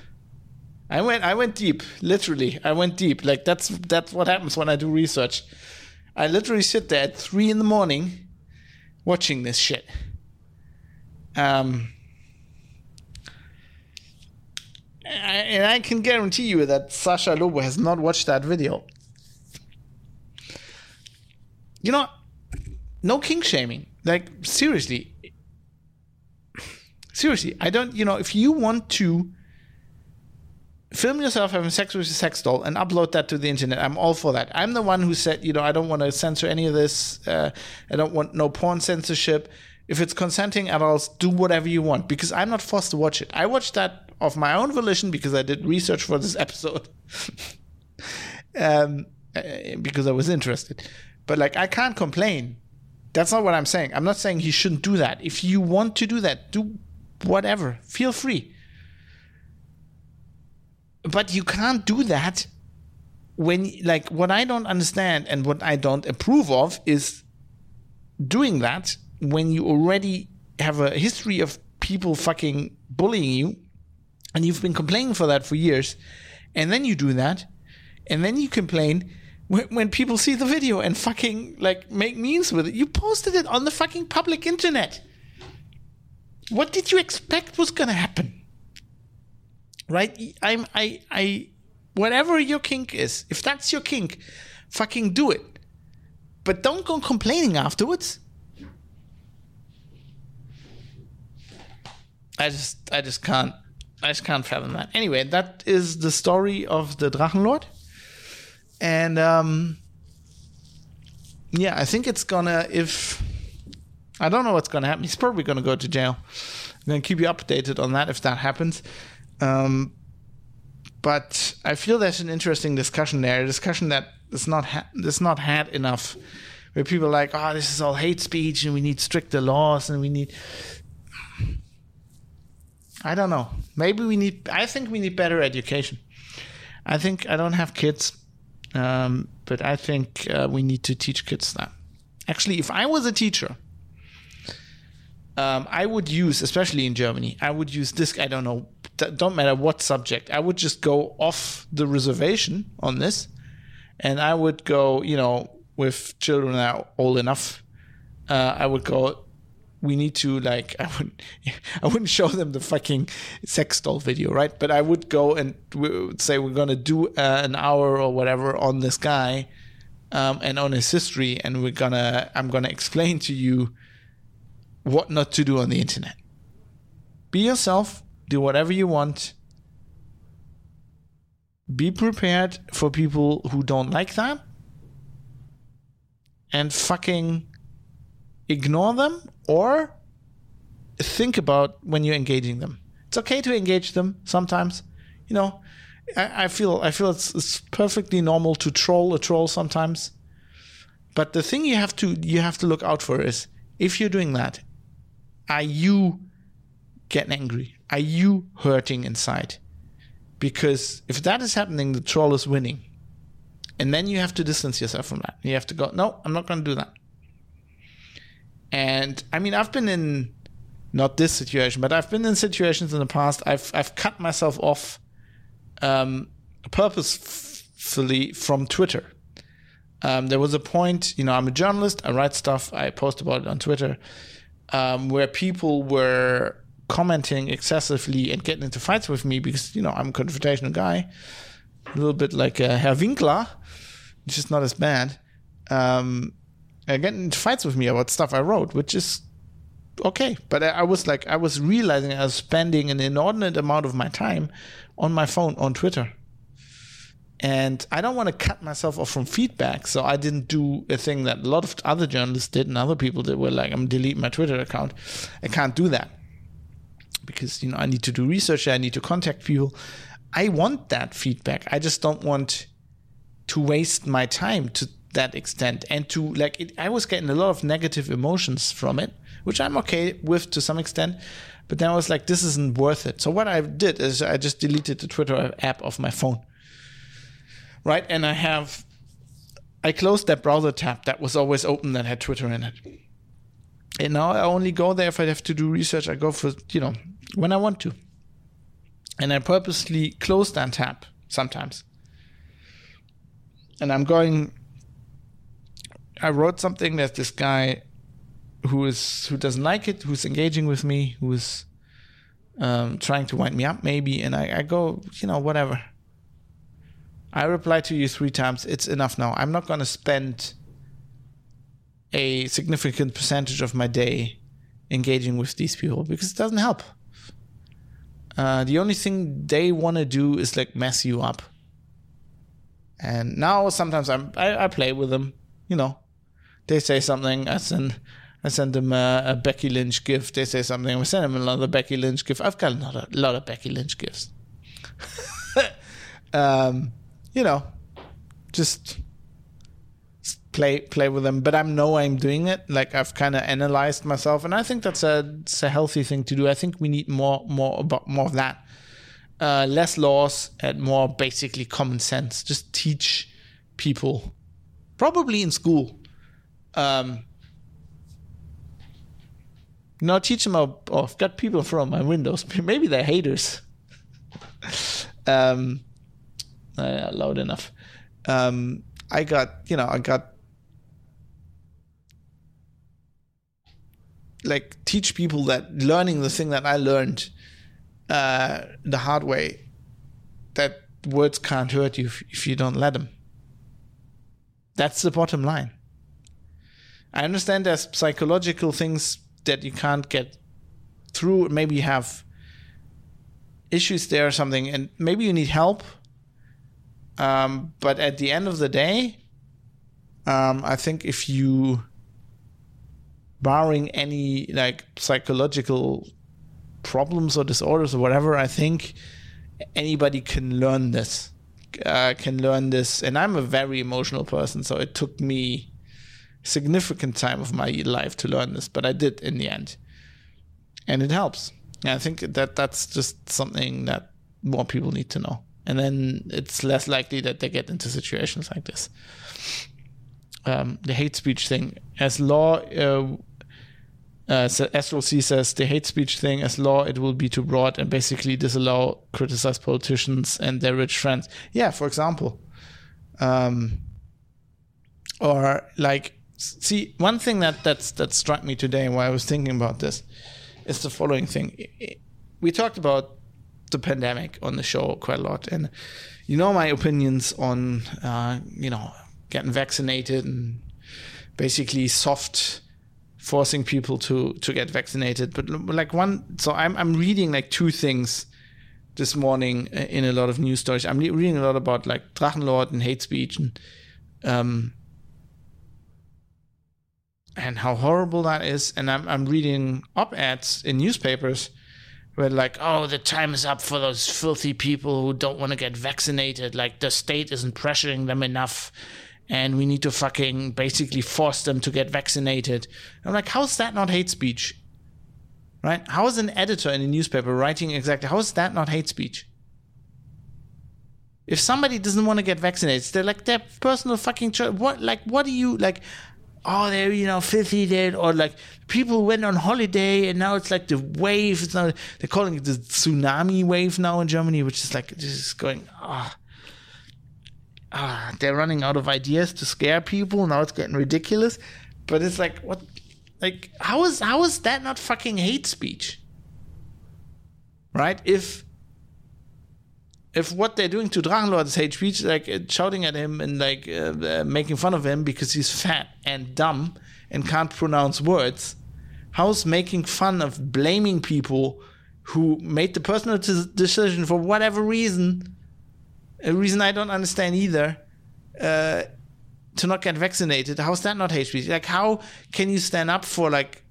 I went. I went deep. Literally, I went deep. Like that's that's what happens when I do research. I literally sit there at three in the morning, watching this shit. Um and I can guarantee you that Sascha Lobo has not watched that video. You know, no kink shaming. Like seriously, seriously, I don't. You know, if you want to film yourself having sex with a sex doll and upload that to the internet, I'm all for that. I'm the one who said, you know, I don't want to censor any of this. Uh, I don't want no porn censorship. If it's consenting adults, do whatever you want because I'm not forced to watch it. I watched that of my own volition because I did research for this episode. um, uh, because I was interested. But like, I can't complain. That's not what I'm saying. I'm not saying he shouldn't do that. If you want to do that, do whatever. Feel free. But you can't do that when, like, what I don't understand and what I don't approve of is doing that when you already have a history of people fucking bullying you and you've been complaining for that for years and then you do that and then you complain when, when people see the video and fucking like make memes with it. You posted it on the fucking public internet. What did you expect was gonna happen? Right? I'm I I whatever your kink is, if that's your kink, fucking do it. But don't go complaining afterwards. I just I just can't I just can't fathom that. Anyway, that is the story of the Drachenlord. And um yeah, I think it's gonna if I don't know what's gonna happen. He's probably gonna go to jail. I'm gonna keep you updated on that if that happens. Um but I feel there's an interesting discussion there, a discussion that is not ha- that's not had enough, where people are like, oh, this is all hate speech, and we need stricter laws, and we need. I don't know. Maybe we need. I think we need better education. I think I don't have kids, um, but I think uh, we need to teach kids that. Actually, if I was a teacher, um, I would use, especially in Germany, I would use this. I don't know, don't matter what subject. I would just go off the reservation on this, and I would go, you know, with children that are old enough. Uh, I would go. We need to like. I wouldn't. I wouldn't show them the fucking sex doll video, right? But I would go and would say we're gonna do uh, an hour or whatever on this guy, um, and on his history, and we're gonna. I'm gonna explain to you what not to do on the internet. Be yourself, do whatever you want. Be prepared for people who don't like that. And fucking ignore them or think about when you're engaging them. It's okay to engage them sometimes. You know, I, I feel I feel it's, it's perfectly normal to troll a troll sometimes. But the thing you have to you have to look out for is if you're doing that, are you getting angry? Are you hurting inside? Because if that is happening, the troll is winning. And then you have to distance yourself from that. You have to go, no, I'm not going to do that. And I mean, I've been in not this situation, but I've been in situations in the past. I've I've cut myself off um, purposefully from Twitter. Um, there was a point, you know, I'm a journalist. I write stuff. I post about it on Twitter, um, where people were commenting excessively and getting into fights with me because you know I'm a confrontational guy, a little bit like uh, Herr Winkler, just not as bad. Um, and getting into fights with me about stuff I wrote, which is okay. But I, I was like, I was realizing I was spending an inordinate amount of my time on my phone on Twitter. And I don't want to cut myself off from feedback, so I didn't do a thing that a lot of other journalists did and other people did. Were like, I'm deleting my Twitter account. I can't do that because you know I need to do research. I need to contact people. I want that feedback. I just don't want to waste my time to that extent and to like it, I was getting a lot of negative emotions from it, which I'm okay with to some extent. But then I was like, this isn't worth it. So what I did is I just deleted the Twitter app off my phone. Right, and I have I closed that browser tab that was always open that had Twitter in it. And now I only go there if I have to do research. I go for, you know, when I want to. And I purposely close that tab sometimes. And I'm going I wrote something that this guy who is who doesn't like it, who's engaging with me, who is um, trying to wind me up maybe, and I, I go, you know, whatever. I reply to you three times. It's enough now. I'm not going to spend a significant percentage of my day engaging with these people because it doesn't help. Uh, the only thing they want to do is like mess you up. And now sometimes I'm I, I play with them, you know. They say something, I send I send them a, a Becky Lynch gift. They say something, I send them another Becky Lynch gift. I've got a lot of, lot of Becky Lynch gifts. um, you know, just play play with them. But I know I'm doing it. Like I've kind of analyzed myself, and I think that's a it's a healthy thing to do. I think we need more more about more of that. Uh, less laws and more basically common sense. Just teach people, probably in school. Um, teach them. Oh, I've got people from my windows. Maybe they're haters. um, uh, loud enough. Um, I got, you know, I got like teach people that learning the thing that I learned uh, the hard way that words can't hurt you if, if you don't let them. That's the bottom line. I understand there's psychological things that you can't get through. Maybe you have issues there or something, and maybe you need help. Um, but at the end of the day, um, I think if you, barring any like psychological problems or disorders or whatever, I think anybody can learn this. Uh, can learn this, and I'm a very emotional person, so it took me significant time of my life to learn this, but I did in the end, and it helps. And I think that that's just something that more people need to know, and then it's less likely that they get into situations like this. Um, the hate speech thing, as law, uh, uh, SLC says the hate speech thing as law it will be too broad and basically disallow criticize politicians and their rich friends. Yeah, for example, um, or like see one thing that that's that struck me today while I was thinking about this is the following thing. We talked about the pandemic on the show quite a lot, and you know my opinions on uh, you know getting vaccinated and basically soft forcing people to to get vaccinated. But like one, so I'm I'm reading like two things this morning in a lot of news stories. I'm reading a lot about like Drachenlord and hate speech and um and how horrible that is. And I'm I'm reading op eds in newspapers where like, oh, the time is up for those filthy people who don't want to get vaccinated. Like the state isn't pressuring them enough and we need to fucking basically force them to get vaccinated. I'm like, how's that not hate speech? Right? How is an editor in a newspaper writing exactly, how is that not hate speech? If somebody doesn't want to get vaccinated, they're like their personal fucking choice. What, like, what do you, like, oh, they're, you know, filthy, dead, or like people went on holiday and now it's like the wave. It's now, they're calling it the tsunami wave now in Germany, which is like, just going, ah. Oh ah, they're running out of ideas to scare people. Now it's getting ridiculous. But it's like, what? Like, how is how is that not fucking hate speech? Right? If if what they're doing to Drachenlord is hate speech, like uh, shouting at him and like uh, uh, making fun of him because he's fat and dumb and can't pronounce words, how's making fun of blaming people who made the personal decision for whatever reason a reason I don't understand either. Uh, to not get vaccinated, how's that not hate speech? Like, how can you stand up for like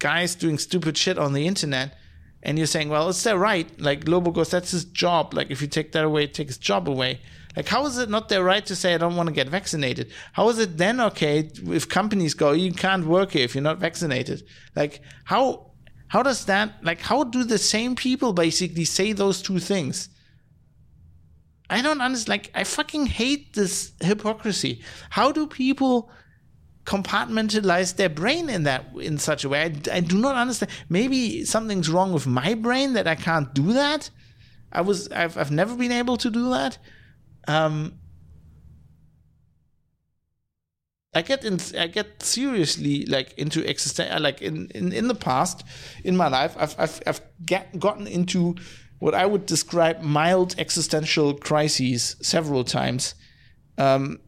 guys doing stupid shit on the internet? And you're saying, well, it's their right. Like Lobo goes, that's his job. Like if you take that away, take his job away. Like how is it not their right to say I don't want to get vaccinated? How is it then okay if companies go, you can't work here if you're not vaccinated? Like how how does that like how do the same people basically say those two things? I don't understand. Like, I fucking hate this hypocrisy. How do people compartmentalize their brain in that in such a way? I, I, do not understand. Maybe something's wrong with my brain that I can't do that. I was I've I've never been able to do that. Um, I get in, I get seriously like into existential like in, in in the past in my life I've I've I've get, gotten into what I would describe mild existential crises several times, um,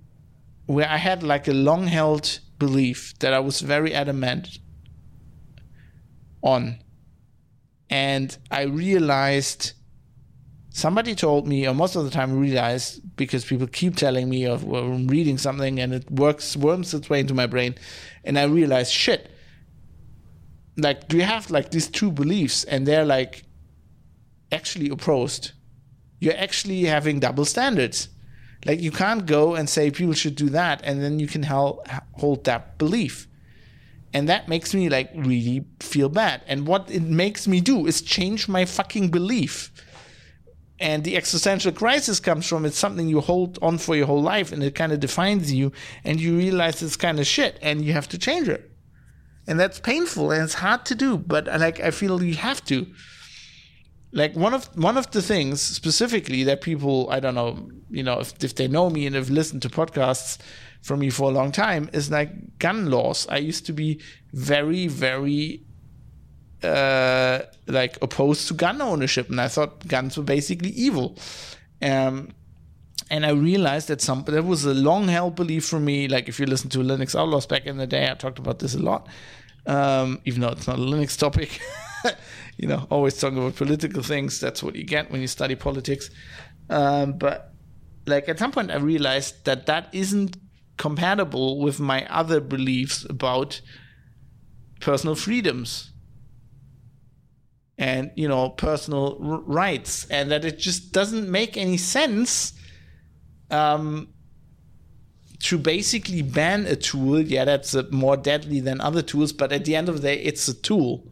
where I had like a long held belief that I was very adamant on. And I realized somebody told me, or most of the time realize because people keep telling me or, I'm reading something and it works, worms its way into my brain. And I realize shit, like, you have like these two beliefs and they're like actually opposed. You're actually having double standards. Like, you can't go and say people should do that and then you can hold that belief and that makes me like really feel bad and what it makes me do is change my fucking belief and the existential crisis comes from it's something you hold on for your whole life and it kind of defines you and you realize it's kind of shit and you have to change it. And that's painful and it's hard to do but uh, like i feel you have to. Like one of one of the things specifically that people i don't know you know if, if they know me and have listened to podcasts from me for a long time is like gun laws. I used to be very very uh like opposed to gun ownership and i thought guns were basically evil um and I realized that some that was a long held belief for me. Like if you listen to Linux Outlaws back in the day, I talked about this a lot, um, even though it's not a Linux topic. you know, always talking about political things. That's what you get when you study politics. Um, but like at some point, I realized that that isn't compatible with my other beliefs about personal freedoms and you know personal r- rights, and that it just doesn't make any sense. Um, to basically ban a tool, yeah, that's uh, more deadly than other tools, but at the end of the day, it's a tool.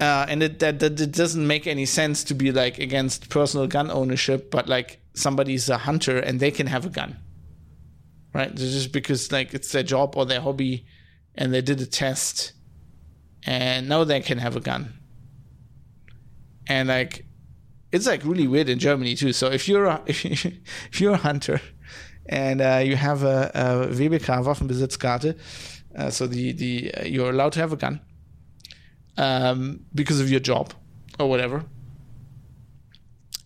Uh, and it, that, that it doesn't make any sense to be like against personal gun ownership, but like somebody's a hunter and they can have a gun, right? Just because like it's their job or their hobby, and they did a test, and now they can have a gun. And like, it's like really weird in Germany too. So if you're a, if you're a hunter, and uh, you have a, a WBK Waffenbesitzkarte, uh, so the the uh, you're allowed to have a gun um, because of your job or whatever,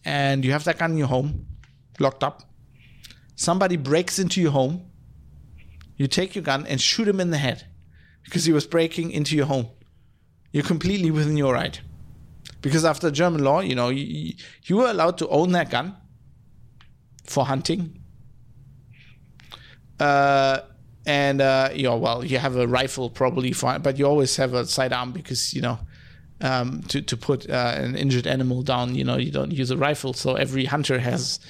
and you have that gun in your home, locked up. Somebody breaks into your home. You take your gun and shoot him in the head because he was breaking into your home. You're completely within your right. Because after German law, you know, you, you were allowed to own that gun for hunting. Uh, and uh, you know, well, you have a rifle probably fine, but you always have a sidearm because you know um, to to put uh, an injured animal down, you know, you don't use a rifle. So every hunter has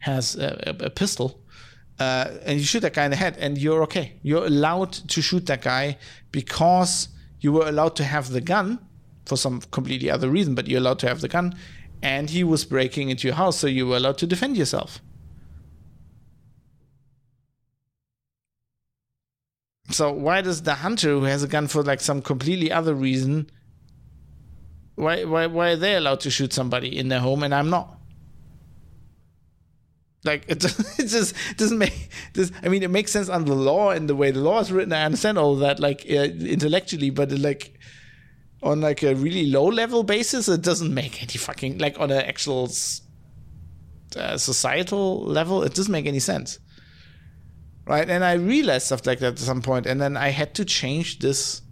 has a, a pistol, uh, and you shoot that guy in the head, and you're okay. You're allowed to shoot that guy because you were allowed to have the gun for some completely other reason, but you're allowed to have the gun, and he was breaking into your house, so you were allowed to defend yourself. So why does the hunter who has a gun for like some completely other reason why why why are they allowed to shoot somebody in their home and I'm not? Like it, it just doesn't make this. I mean, it makes sense under the law and the way the law is written. I understand all that, like uh, intellectually, but like on like a really low level basis, it doesn't make any fucking like on an actual uh, societal level, it doesn't make any sense right? And I realized stuff like that at some point, and then I had to change this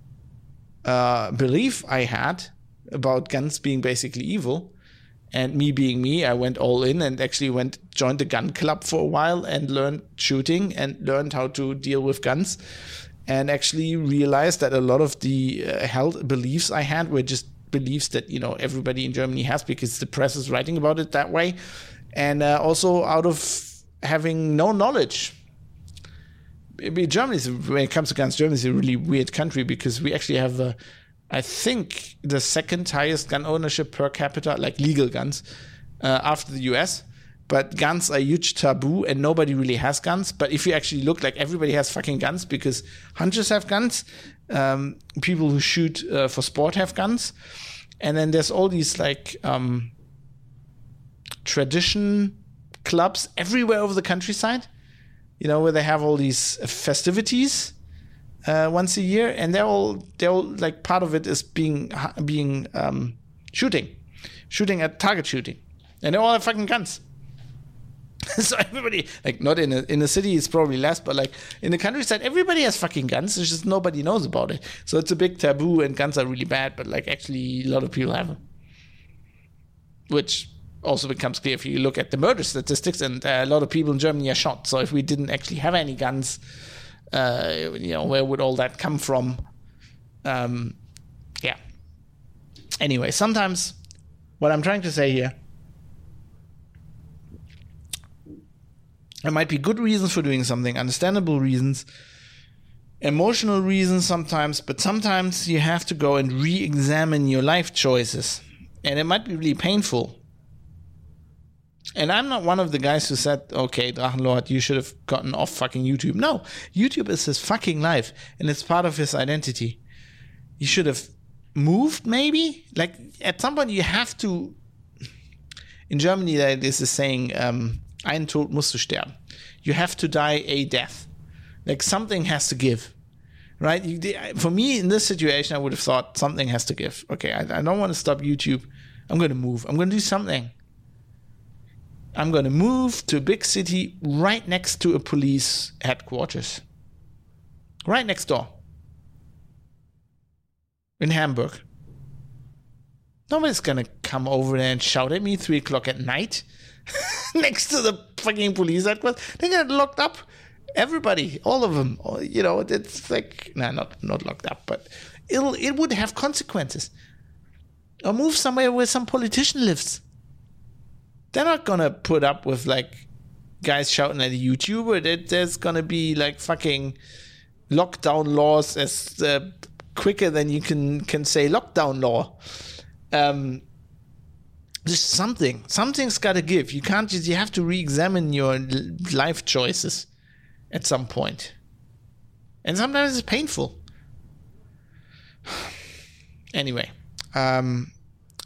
uh, belief I had about guns being basically evil, and me being me. I went all in and actually went joined the gun club for a while and learned shooting and learned how to deal with guns, and actually realized that a lot of the uh, held beliefs I had were just beliefs that you know everybody in Germany has because the press is writing about it that way, and uh, also out of having no knowledge Germany when it comes to guns, Germany is a really weird country because we actually have, uh, I think, the second highest gun ownership per capita, like legal guns, uh, after the US. But guns are huge taboo, and nobody really has guns. But if you actually look, like everybody has fucking guns because hunters have guns, um, people who shoot uh, for sport have guns, and then there's all these like um, tradition clubs everywhere over the countryside you know, where they have all these festivities uh, once a year, and they're all they're all like part of it is being being um, shooting, shooting at target shooting, and they all have fucking guns. so everybody, like, not in a in a city, it's probably less, but like in the countryside, everybody has fucking guns. It's just nobody knows about it. So it's a big taboo, and guns are really bad. But like, actually, a lot of people have them, which also becomes clear if you look at the murder statistics. And uh, a lot of people in Germany are shot. So if we didn't actually have any guns, uh, you know, where would all that come from? Um, yeah. Anyway, sometimes what I'm trying to say here there might be good reasons for doing something, understandable reasons, emotional reasons sometimes, but sometimes you have to go and re examine your life choices. And it might be really painful. And I'm not one of the guys who said, okay, Drachenlord, you should have gotten off fucking YouTube. No, YouTube is his fucking life and it's part of his identity. You should have moved, maybe? Like, at some point, you have to. In Germany, there is a saying, um, einen Tod musst du sterben. You have to die a death. Like, something has to give. Right? For me, in this situation, I would have thought something has to give. Okay, I, I don't want to stop YouTube. I'm going to move. I'm going to do something. I'm going to move to a big city right next to a police headquarters. Right next door. In Hamburg. Nobody's going to come over there and shout at me three o'clock at night next to the fucking police headquarters. They get locked up. Everybody, all of them. You know, it's like, nah, not, not locked up, but it'll, it would have consequences. Or move somewhere where some politician lives they're not gonna put up with like guys shouting at a YouTuber. There's gonna be like fucking lockdown laws as uh, quicker than you can can say lockdown law. Um, just something. Something's got to give. You can't just. You have to re-examine your life choices at some point, and sometimes it's painful. anyway, um,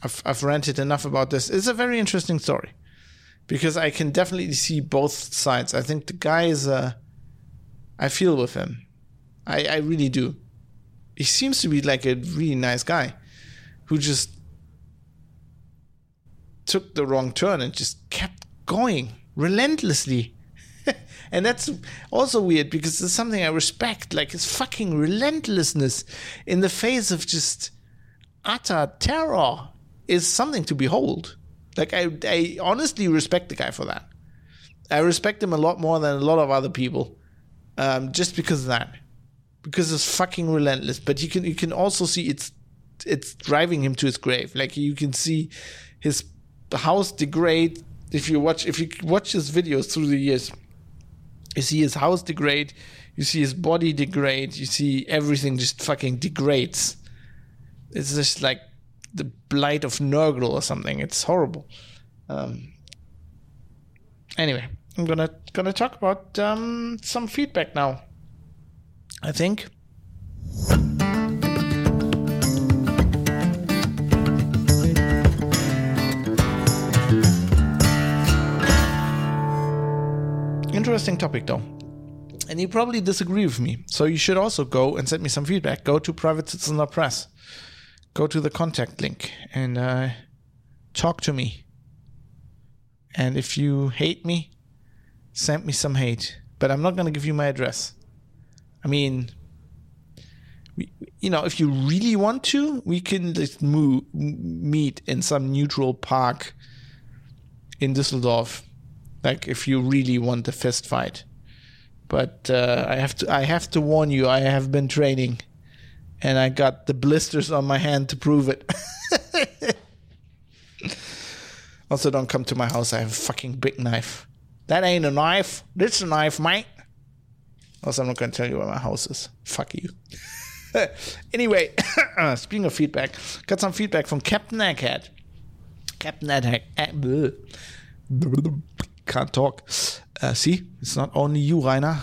I've, I've ranted enough about this. It's a very interesting story because I can definitely see both sides. I think the guy is, uh, I feel with him. I, I really do. He seems to be like a really nice guy who just took the wrong turn and just kept going relentlessly. and that's also weird because it's something I respect, like his fucking relentlessness in the face of just utter terror is something to behold. Like I, I honestly respect the guy for that. I respect him a lot more than a lot of other people, um, just because of that. Because it's fucking relentless. But you can you can also see it's it's driving him to his grave. Like you can see his house degrade. If you watch if you watch his videos through the years, you see his house degrade. You see his body degrade. You see everything just fucking degrades. It's just like the blight of Nurgle or something. It's horrible. Um, anyway, I'm gonna gonna talk about um, some feedback now. I think. Interesting topic though. And you probably disagree with me. So you should also go and send me some feedback. Go to Private Citizen Press go to the contact link and uh, talk to me. And if you hate me, send me some hate. But I'm not going to give you my address. I mean, you know, if you really want to, we can just move, meet in some neutral park in Düsseldorf. Like if you really want a fist fight. But uh, I have to I have to warn you, I have been training and I got the blisters on my hand to prove it. also, don't come to my house. I have a fucking big knife. That ain't a knife. This a knife, mate. Also, I'm not going to tell you where my house is. Fuck you. anyway, speaking of feedback, got some feedback from Captain Egghead. Captain Egghead. Can't talk. Uh, see, it's not only you, Rainer.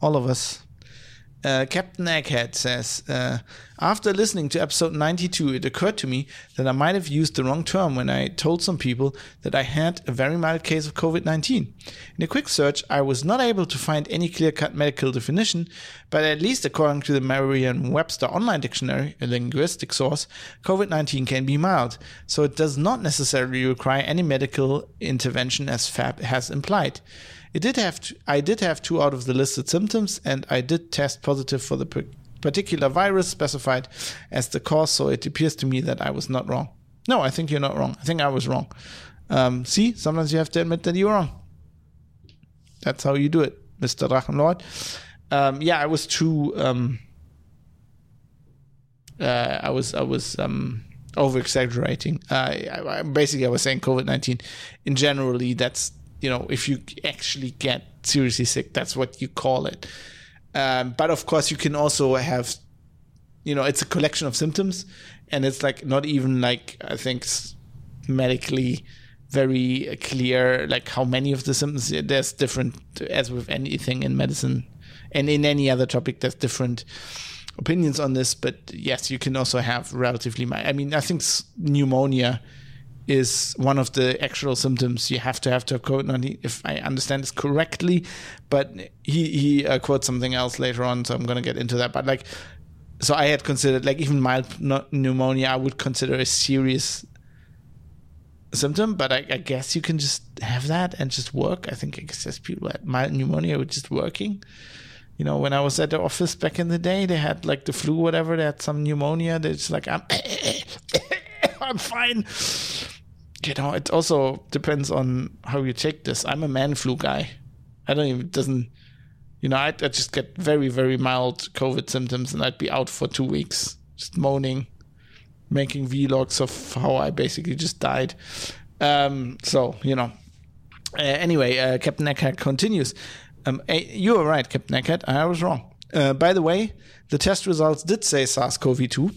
All of us. Uh, Captain Egghead says, uh, After listening to episode 92, it occurred to me that I might have used the wrong term when I told some people that I had a very mild case of COVID 19. In a quick search, I was not able to find any clear cut medical definition, but at least according to the Merriam Webster Online Dictionary, a linguistic source, COVID 19 can be mild, so it does not necessarily require any medical intervention as FAB has implied. It did have to, I did have two out of the listed symptoms, and I did test positive for the particular virus specified as the cause. So it appears to me that I was not wrong. No, I think you're not wrong. I think I was wrong. Um, see, sometimes you have to admit that you're wrong. That's how you do it, Mister Drachenlord. Um, yeah, I was too. Um, uh, I was I was um, over exaggerating. Uh, I, I, basically, I was saying COVID nineteen. In generally, that's you know, if you actually get seriously sick, that's what you call it. Um, but of course, you can also have, you know, it's a collection of symptoms, and it's like not even like I think medically very clear like how many of the symptoms there's different as with anything in medicine and in any other topic there's different opinions on this but yes you can also have relatively i mean i think pneumonia is one of the actual symptoms you have to have to have COVID-19, if I understand this correctly. But he, he uh, quotes something else later on, so I'm to get into that. But like, so I had considered, like, even mild pneumonia, I would consider a serious symptom, but I, I, guess you can just have that and just work. I think it's just people had mild pneumonia with just working. You know, when I was at the office back in the day, they had like the flu, whatever, they had some pneumonia. They're just like, I'm, I'm fine you know, it also depends on how you take this. I'm a man flu guy. I don't even, doesn't, you know, I, just get very, very mild COVID symptoms and I'd be out for two weeks, just moaning, making vlogs of how I basically just died. Um, so, you know, uh, anyway, uh, Captain Egghead continues. Um, you were right, Captain Egghead. I was wrong. Uh, by the way, the test results did say SARS CoV 2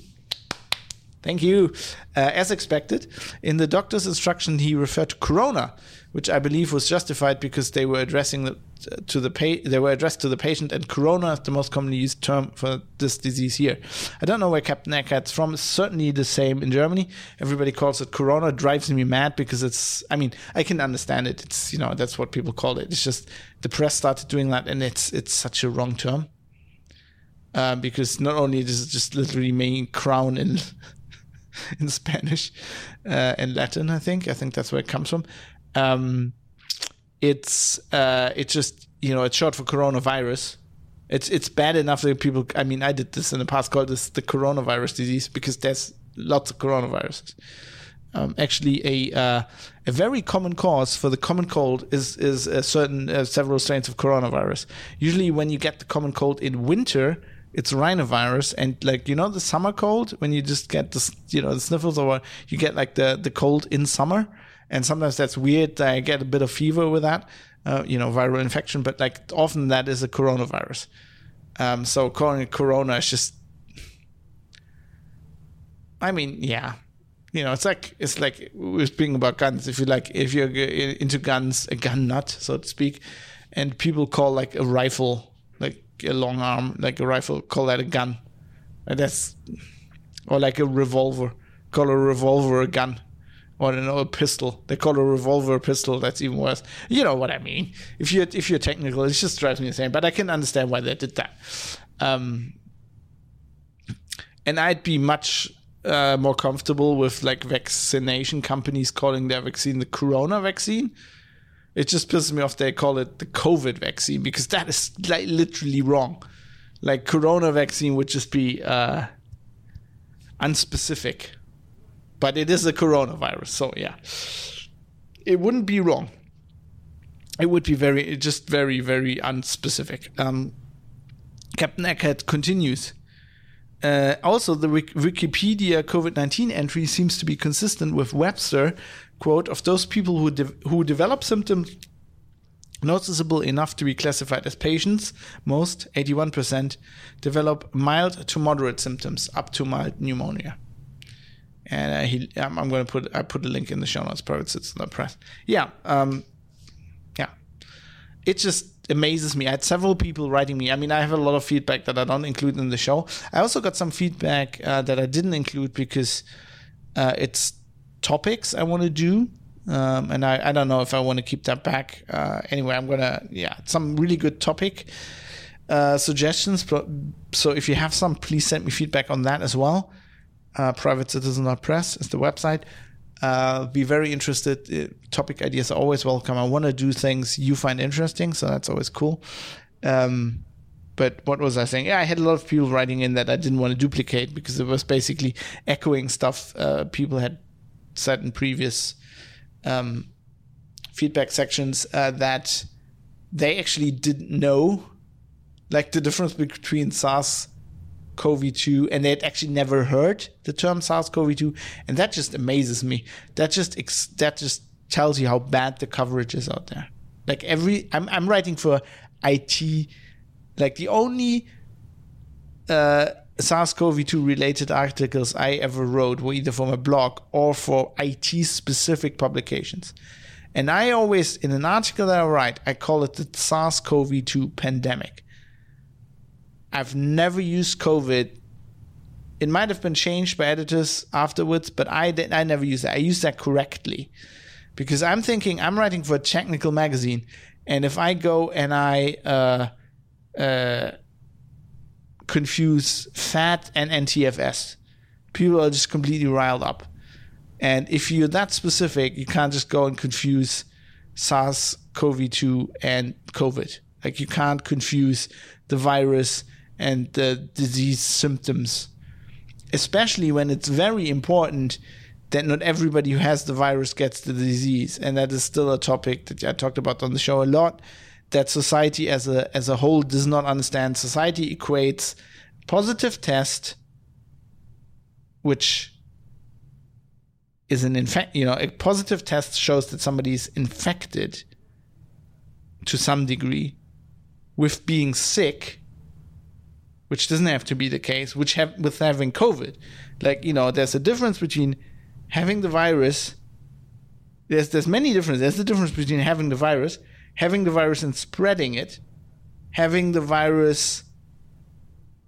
Thank you. Uh, as expected, in the doctor's instruction, he referred to corona, which I believe was justified because they were addressing the, to the pa- they were addressed to the patient, and corona is the most commonly used term for this disease here. I don't know where Captain Egghead's from. It's certainly the same in Germany. Everybody calls it corona. It drives me mad because it's. I mean, I can understand it. It's you know that's what people call it. It's just the press started doing that, and it's it's such a wrong term. Uh, because not only does it just literally mean crown in in Spanish uh, and Latin. I think I think that's where it comes from. Um, it's uh, it's just you know it's short for coronavirus. It's it's bad enough that people. I mean, I did this in the past. Called this the coronavirus disease because there's lots of coronaviruses. Um, actually, a uh, a very common cause for the common cold is is certain uh, several strains of coronavirus. Usually, when you get the common cold in winter, it's rhinovirus and like you know the summer cold when you just get the you know the sniffles or you get like the the cold in summer and sometimes that's weird i get a bit of fever with that uh, you know viral infection but like often that is a coronavirus. Um, so calling it corona is just i mean yeah. You know it's like it's like we are speaking about guns. If you like if you're into guns a gun nut so to speak and people call like a rifle a long arm, like a rifle, call that a gun. And that's or like a revolver. Call a revolver a gun. Or don't know, a pistol. They call a revolver a pistol. That's even worse. You know what I mean? If you're if you're technical, it just drives me insane. But I can understand why they did that. Um, and I'd be much uh, more comfortable with like vaccination companies calling their vaccine the Corona vaccine it just pisses me off they call it the COVID vaccine because that is like literally wrong. Like corona vaccine would just be uh, unspecific, but it is a coronavirus, so yeah, it wouldn't be wrong. It would be very, just very, very unspecific. Um, Captain Egghead continues. Uh, also, the Wikipedia COVID 19 entry seems to be consistent with Webster, quote, of those people who, de- who develop symptoms noticeable enough to be classified as patients, most, 81%, develop mild to moderate symptoms up to mild pneumonia. And uh, he, I'm, I'm going to put, I put a link in the show notes, in the press. Yeah. Um, yeah. It just, amazes me. I had several people writing me. I mean, I have a lot of feedback that I don't include in the show. I also got some feedback uh, that I didn't include because uh, it's topics I want to do. Um, and I, I don't know if I want to keep that back. Uh, anyway, I'm gonna yeah some really good topic uh, suggestions. So if you have some, please send me feedback on that as well. Uh, PrivateCitizen.press is the website. Uh, be very interested. Uh, topic ideas are always welcome. I want to do things you find interesting, so that's always cool. Um, but what was I saying? Yeah, I had a lot of people writing in that I didn't want to duplicate because it was basically echoing stuff uh, people had said in previous um, feedback sections uh, that they actually didn't know, like the difference between SARS CoV-2 and they had actually never heard the term SARS-CoV-2 and that just amazes me. That just ex- that just tells you how bad the coverage is out there. Like every I'm I'm writing for IT like the only uh, SARS-CoV-2 related articles I ever wrote were either for my blog or for IT specific publications and I always in an article that I write I call it the SARS-CoV-2 pandemic I've never used COVID. It might have been changed by editors afterwards, but I I never used that. I used that correctly because I'm thinking I'm writing for a technical magazine, and if I go and I uh, uh, confuse FAT and NTFS, people are just completely riled up. And if you're that specific, you can't just go and confuse SARS-CoV-2 and COVID. Like you can't confuse the virus and the disease symptoms, especially when it's very important that not everybody who has the virus gets the disease. And that is still a topic that I talked about on the show a lot. That society as a as a whole does not understand. Society equates positive test, which is an infect. You know, a positive test shows that somebody is infected to some degree with being sick which doesn't have to be the case, which have with having COVID. Like, you know, there's a difference between having the virus. There's there's many differences. There's the difference between having the virus, having the virus and spreading it, having the virus,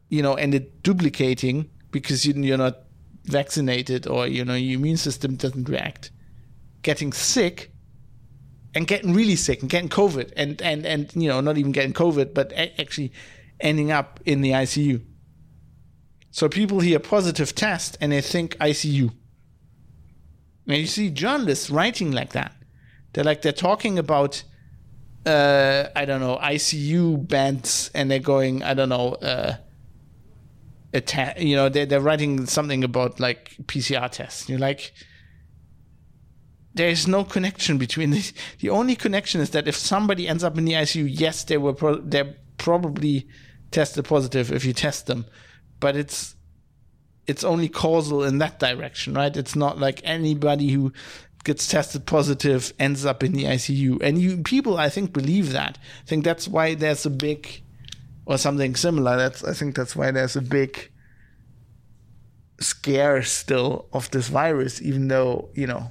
you know, and it duplicating because you, you're not vaccinated or you know your immune system doesn't react, getting sick, and getting really sick and getting COVID and and and you know not even getting COVID but actually ending up in the ICU. So people hear positive test and they think ICU. And you see journalists writing like that. They're like they're talking about uh, I don't know ICU beds and they're going I don't know uh, you know they're, they're writing something about like PCR tests. You're like there is no connection between these. The only connection is that if somebody ends up in the ICU, yes, they were pro- they're probably tested positive if you test them, but it's it's only causal in that direction, right? It's not like anybody who gets tested positive ends up in the ICU, and you people I think believe that. I think that's why there's a big or something similar. That's I think that's why there's a big scare still of this virus, even though you know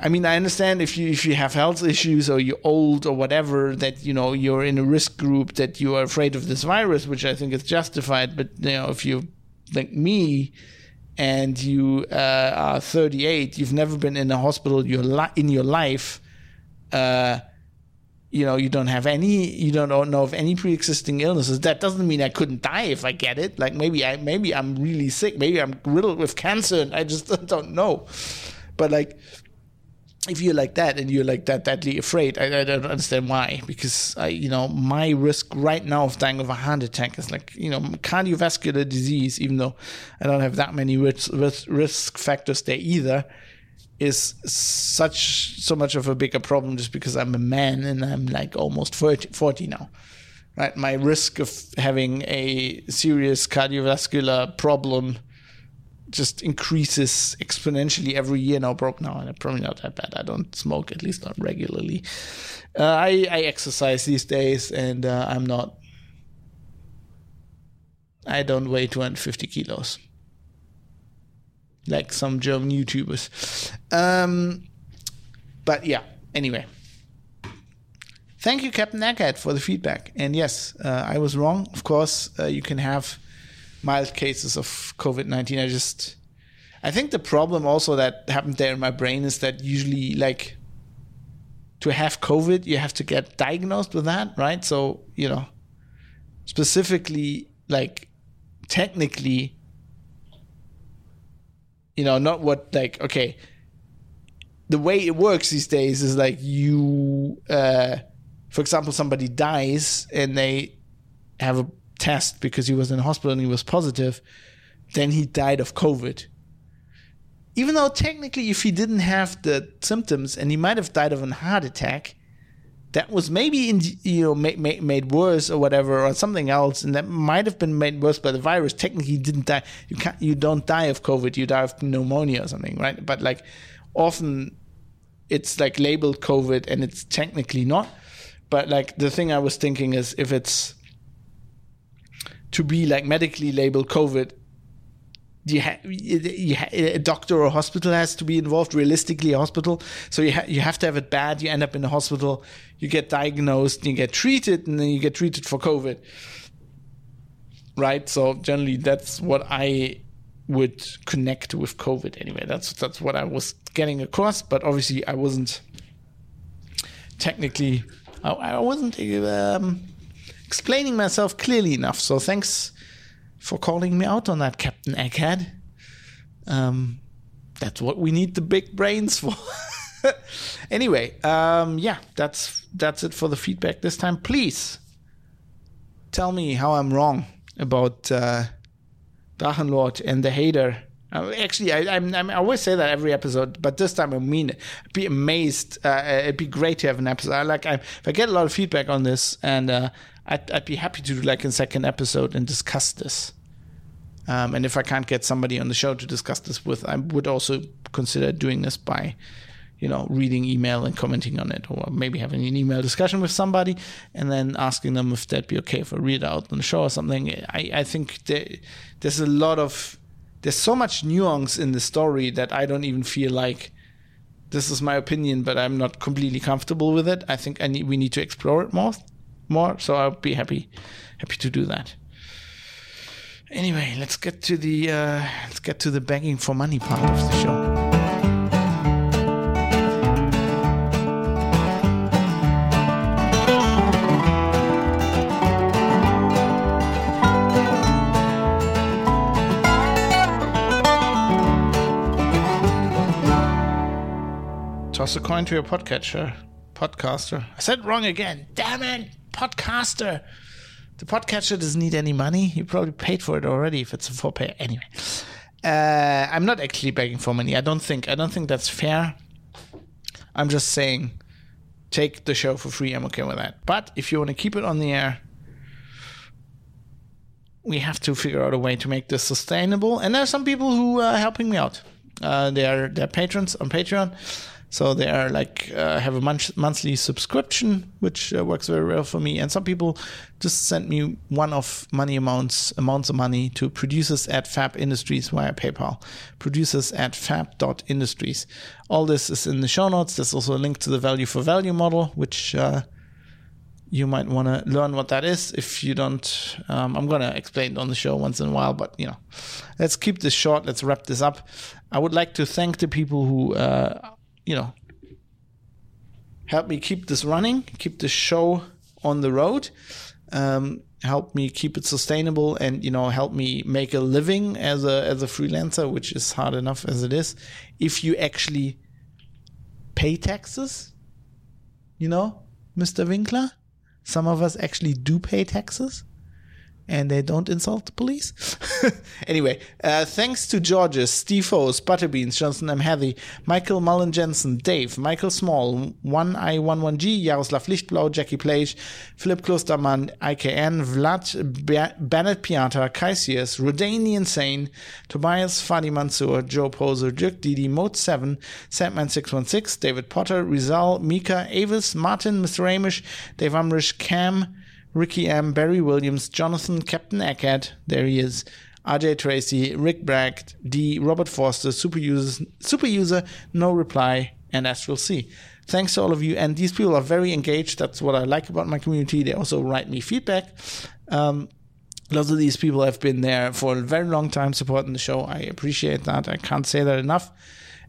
I mean, I understand if you if you have health issues or you're old or whatever that you know you're in a risk group that you are afraid of this virus, which I think is justified. But you know, if you like me and you uh, are 38, you've never been in a hospital your li- in your life. Uh, you know, you don't have any, you don't know of any pre-existing illnesses. That doesn't mean I couldn't die if I get it. Like maybe I, maybe I'm really sick. Maybe I'm riddled with cancer and I just don't know. But like, if you're like that and you're like that deadly afraid, I, I don't understand why. Because I, you know, my risk right now of dying of a heart attack is like, you know, cardiovascular disease. Even though I don't have that many risk, risk, factors there either, is such so much of a bigger problem just because I'm a man and I'm like almost 40, 40 now. Right, my risk of having a serious cardiovascular problem just increases exponentially every year now. Broke now, and I'm probably not that bad. I don't smoke, at least not regularly. Uh, I I exercise these days, and uh, I'm not. I don't weigh 250 kilos, like some German YouTubers. Um, but yeah. Anyway, thank you, Captain Egghead, for the feedback. And yes, uh, I was wrong. Of course, uh, you can have mild cases of COVID 19. I just, I think the problem also that happened there in my brain is that usually, like, to have COVID, you have to get diagnosed with that, right? So, you know, specifically, like, technically, you know, not what, like, okay, the way it works these days is like you, uh, for example, somebody dies and they have a test because he was in hospital and he was positive, then he died of COVID. Even though technically, if he didn't have the symptoms and he might have died of a heart attack, that was maybe in, you know made, made, made worse or whatever or something else, and that might have been made worse by the virus. Technically, he didn't die. You can't. You don't die of COVID. You die of pneumonia or something, right? But like often, it's like labeled COVID and it's technically not. But like the thing I was thinking is if it's to be like medically labeled COVID, you ha- you ha- a doctor or a hospital has to be involved. Realistically, a hospital. So you ha- you have to have it bad. You end up in the hospital. You get diagnosed. You get treated, and then you get treated for COVID. Right. So generally, that's what I would connect with COVID. Anyway, that's that's what I was getting across. But obviously, I wasn't technically. I, I wasn't um, explaining myself clearly enough. So thanks for calling me out on that, Captain Egghead. Um, that's what we need the big brains for. anyway, um, yeah, that's that's it for the feedback this time. Please tell me how I'm wrong about uh, Drachenlord and the hater. Uh, actually, I, I'm, I'm, I always say that every episode, but this time I mean it. I'd be amazed. Uh, it'd be great to have an episode. I like I, I get a lot of feedback on this, and uh, I'd, I'd be happy to do like a second episode and discuss this. Um, and if I can't get somebody on the show to discuss this with, I would also consider doing this by, you know, reading email and commenting on it, or maybe having an email discussion with somebody and then asking them if that'd be okay if I read out on the show or something. I, I think there, there's a lot of, there's so much nuance in the story that I don't even feel like this is my opinion, but I'm not completely comfortable with it. I think I need, we need to explore it more, more. So I'll be happy, happy to do that. Anyway, let's get to the uh, let's get to the begging for money part of the show. Toss a coin to your podcatcher, podcaster. I said wrong again. Damn it, podcaster. The podcatcher doesn't need any money. You probably paid for it already if it's a for pay. Anyway, uh, I'm not actually begging for money. I don't think. I don't think that's fair. I'm just saying, take the show for free. I'm okay with that. But if you want to keep it on the air, we have to figure out a way to make this sustainable. And there are some people who are helping me out. Uh, they're they're patrons on Patreon. So they are like uh, have a month- monthly subscription, which uh, works very well for me. And some people just send me one-off money amounts, amounts of money to producers at Fab Industries via PayPal. Producers at Fab.industries. All this is in the show notes. There's also a link to the value for value model, which uh, you might want to learn what that is. If you don't, um, I'm gonna explain it on the show once in a while. But you know, let's keep this short. Let's wrap this up. I would like to thank the people who uh, you know, help me keep this running, keep this show on the road, um, help me keep it sustainable, and you know, help me make a living as a as a freelancer, which is hard enough as it is. If you actually pay taxes, you know, Mr. Winkler, some of us actually do pay taxes and they don't insult the police. anyway, uh, thanks to Georges, Steve O's, Butterbeans, Johnson M. Heathy, Michael Mullen Jensen, Dave, Michael Small, 1i11g, Jaroslav Lichtblau, Jackie Plage, Philip Klostermann, IKN, Vlad, Be- Bennett Piata, Kaisius, Rodani Insane, Tobias, Fadi Mansour, Joe Poser, Dirk Didi, Mode 7, Sandman616, David Potter, Rizal, Mika, Avis, Martin, Mr. Amish, Dave Umrish, Cam, Ricky M, Barry Williams, Jonathan, Captain Egghead, there he is, RJ Tracy, Rick Bragg, D, Robert Forster, Super User, Super User, No Reply, and Astral C. thanks to all of you. And these people are very engaged. That's what I like about my community. They also write me feedback. Um, lots of these people have been there for a very long time supporting the show. I appreciate that. I can't say that enough.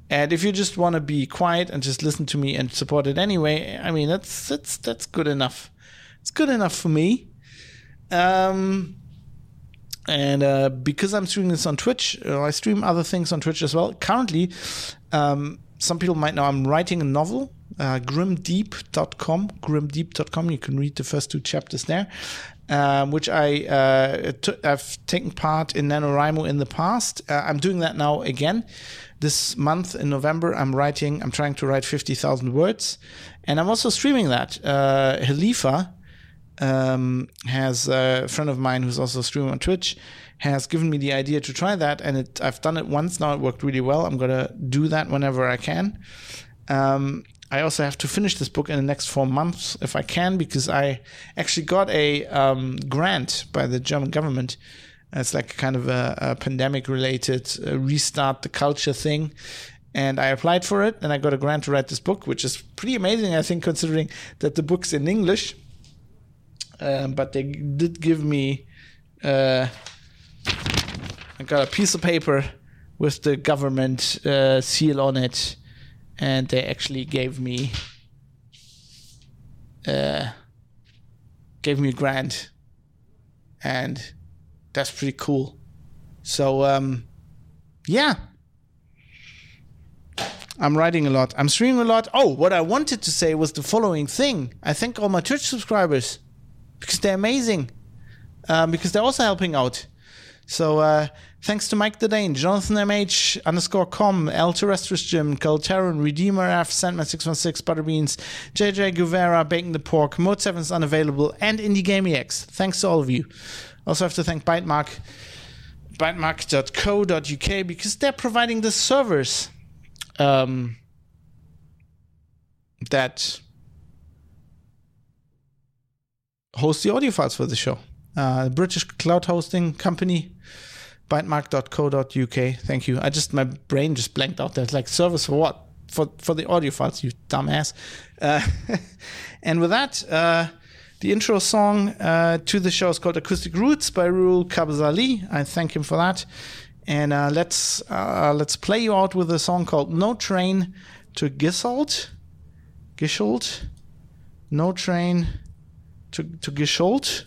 And if you just want to be quiet and just listen to me and support it anyway, I mean that's that's that's good enough. It's good enough for me. Um, and uh, because I'm streaming this on Twitch, uh, I stream other things on Twitch as well. Currently, um, some people might know I'm writing a novel, uh, grimdeep.com, grimdeep.com. You can read the first two chapters there, um, which I uh, t- I've taken part in NaNoWriMo in the past. Uh, I'm doing that now again. This month in November, I'm writing, I'm trying to write 50,000 words. And I'm also streaming that. Uh, Halifa, um, has a friend of mine who's also streaming on Twitch has given me the idea to try that, and it, I've done it once now. It worked really well. I'm gonna do that whenever I can. Um, I also have to finish this book in the next four months if I can, because I actually got a um, grant by the German government. It's like kind of a, a pandemic related uh, restart the culture thing. And I applied for it and I got a grant to write this book, which is pretty amazing, I think, considering that the book's in English um, but they did give me. Uh, I got a piece of paper with the government uh, seal on it, and they actually gave me. Uh, gave me a grant, and that's pretty cool. So, um, yeah. I'm writing a lot. I'm streaming a lot. Oh, what I wanted to say was the following thing. I thank all my Twitch subscribers because they're amazing. Um, because they're also helping out. So uh, thanks to Mike the Dane, Jonathan MH underscore com, El Terrestrius Jim, Kalteran, Redeemer F, Sandman616, Butterbeans, JJ Guevara, Bacon the Pork, Mode 7 is unavailable, and Indie. Thanks to all of you. Also have to thank Bytemark, bytemark.co.uk, because they're providing the servers um, that host the audio files for the show. Uh, British cloud hosting company, bytemark.co.uk. Thank you. I just, my brain just blanked out there. It's like, service for what? For, for the audio files, you dumbass. Uh, and with that, uh, the intro song uh, to the show is called Acoustic Roots by Rul Kabzali. I thank him for that. And uh, let's uh, let's play you out with a song called No Train to Gisselt. Gisselt. No Train to to Gischold.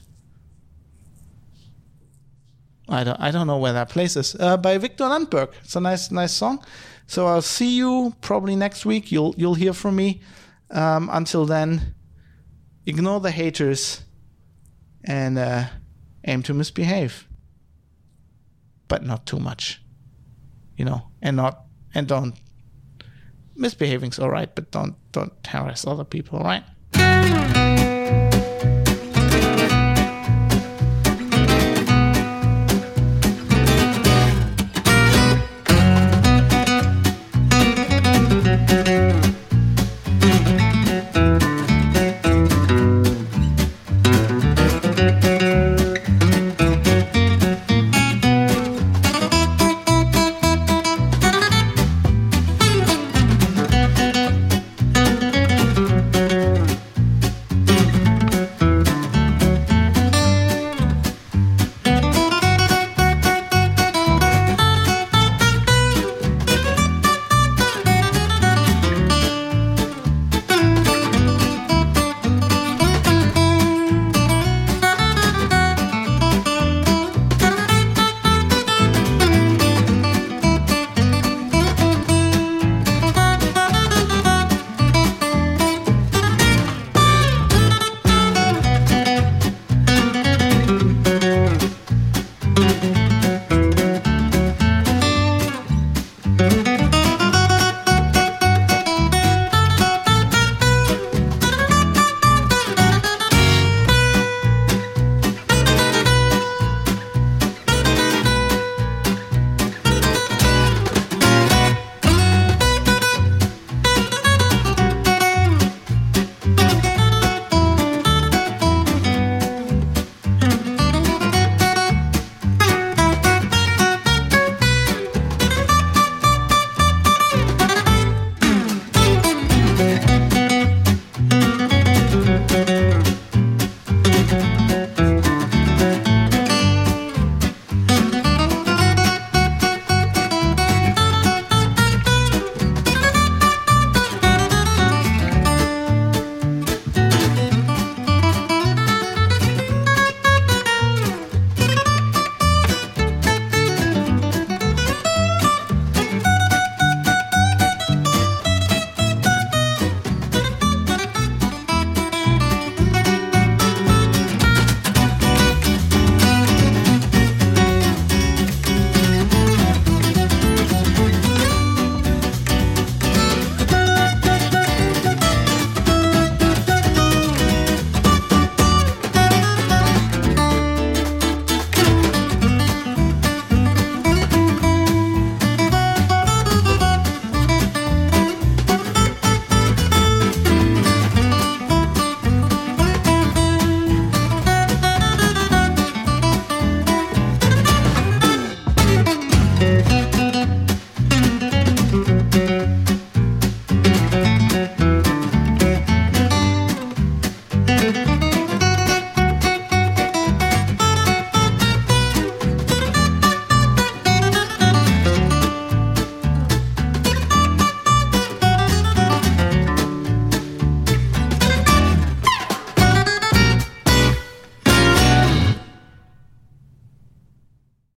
I don't I don't know where that place is. Uh, by Victor Landberg. It's a nice nice song. So I'll see you probably next week. You'll you'll hear from me. Um, until then, ignore the haters and uh, aim to misbehave, but not too much. You know, and not and don't misbehaving's all right, but don't don't harass other people. All right.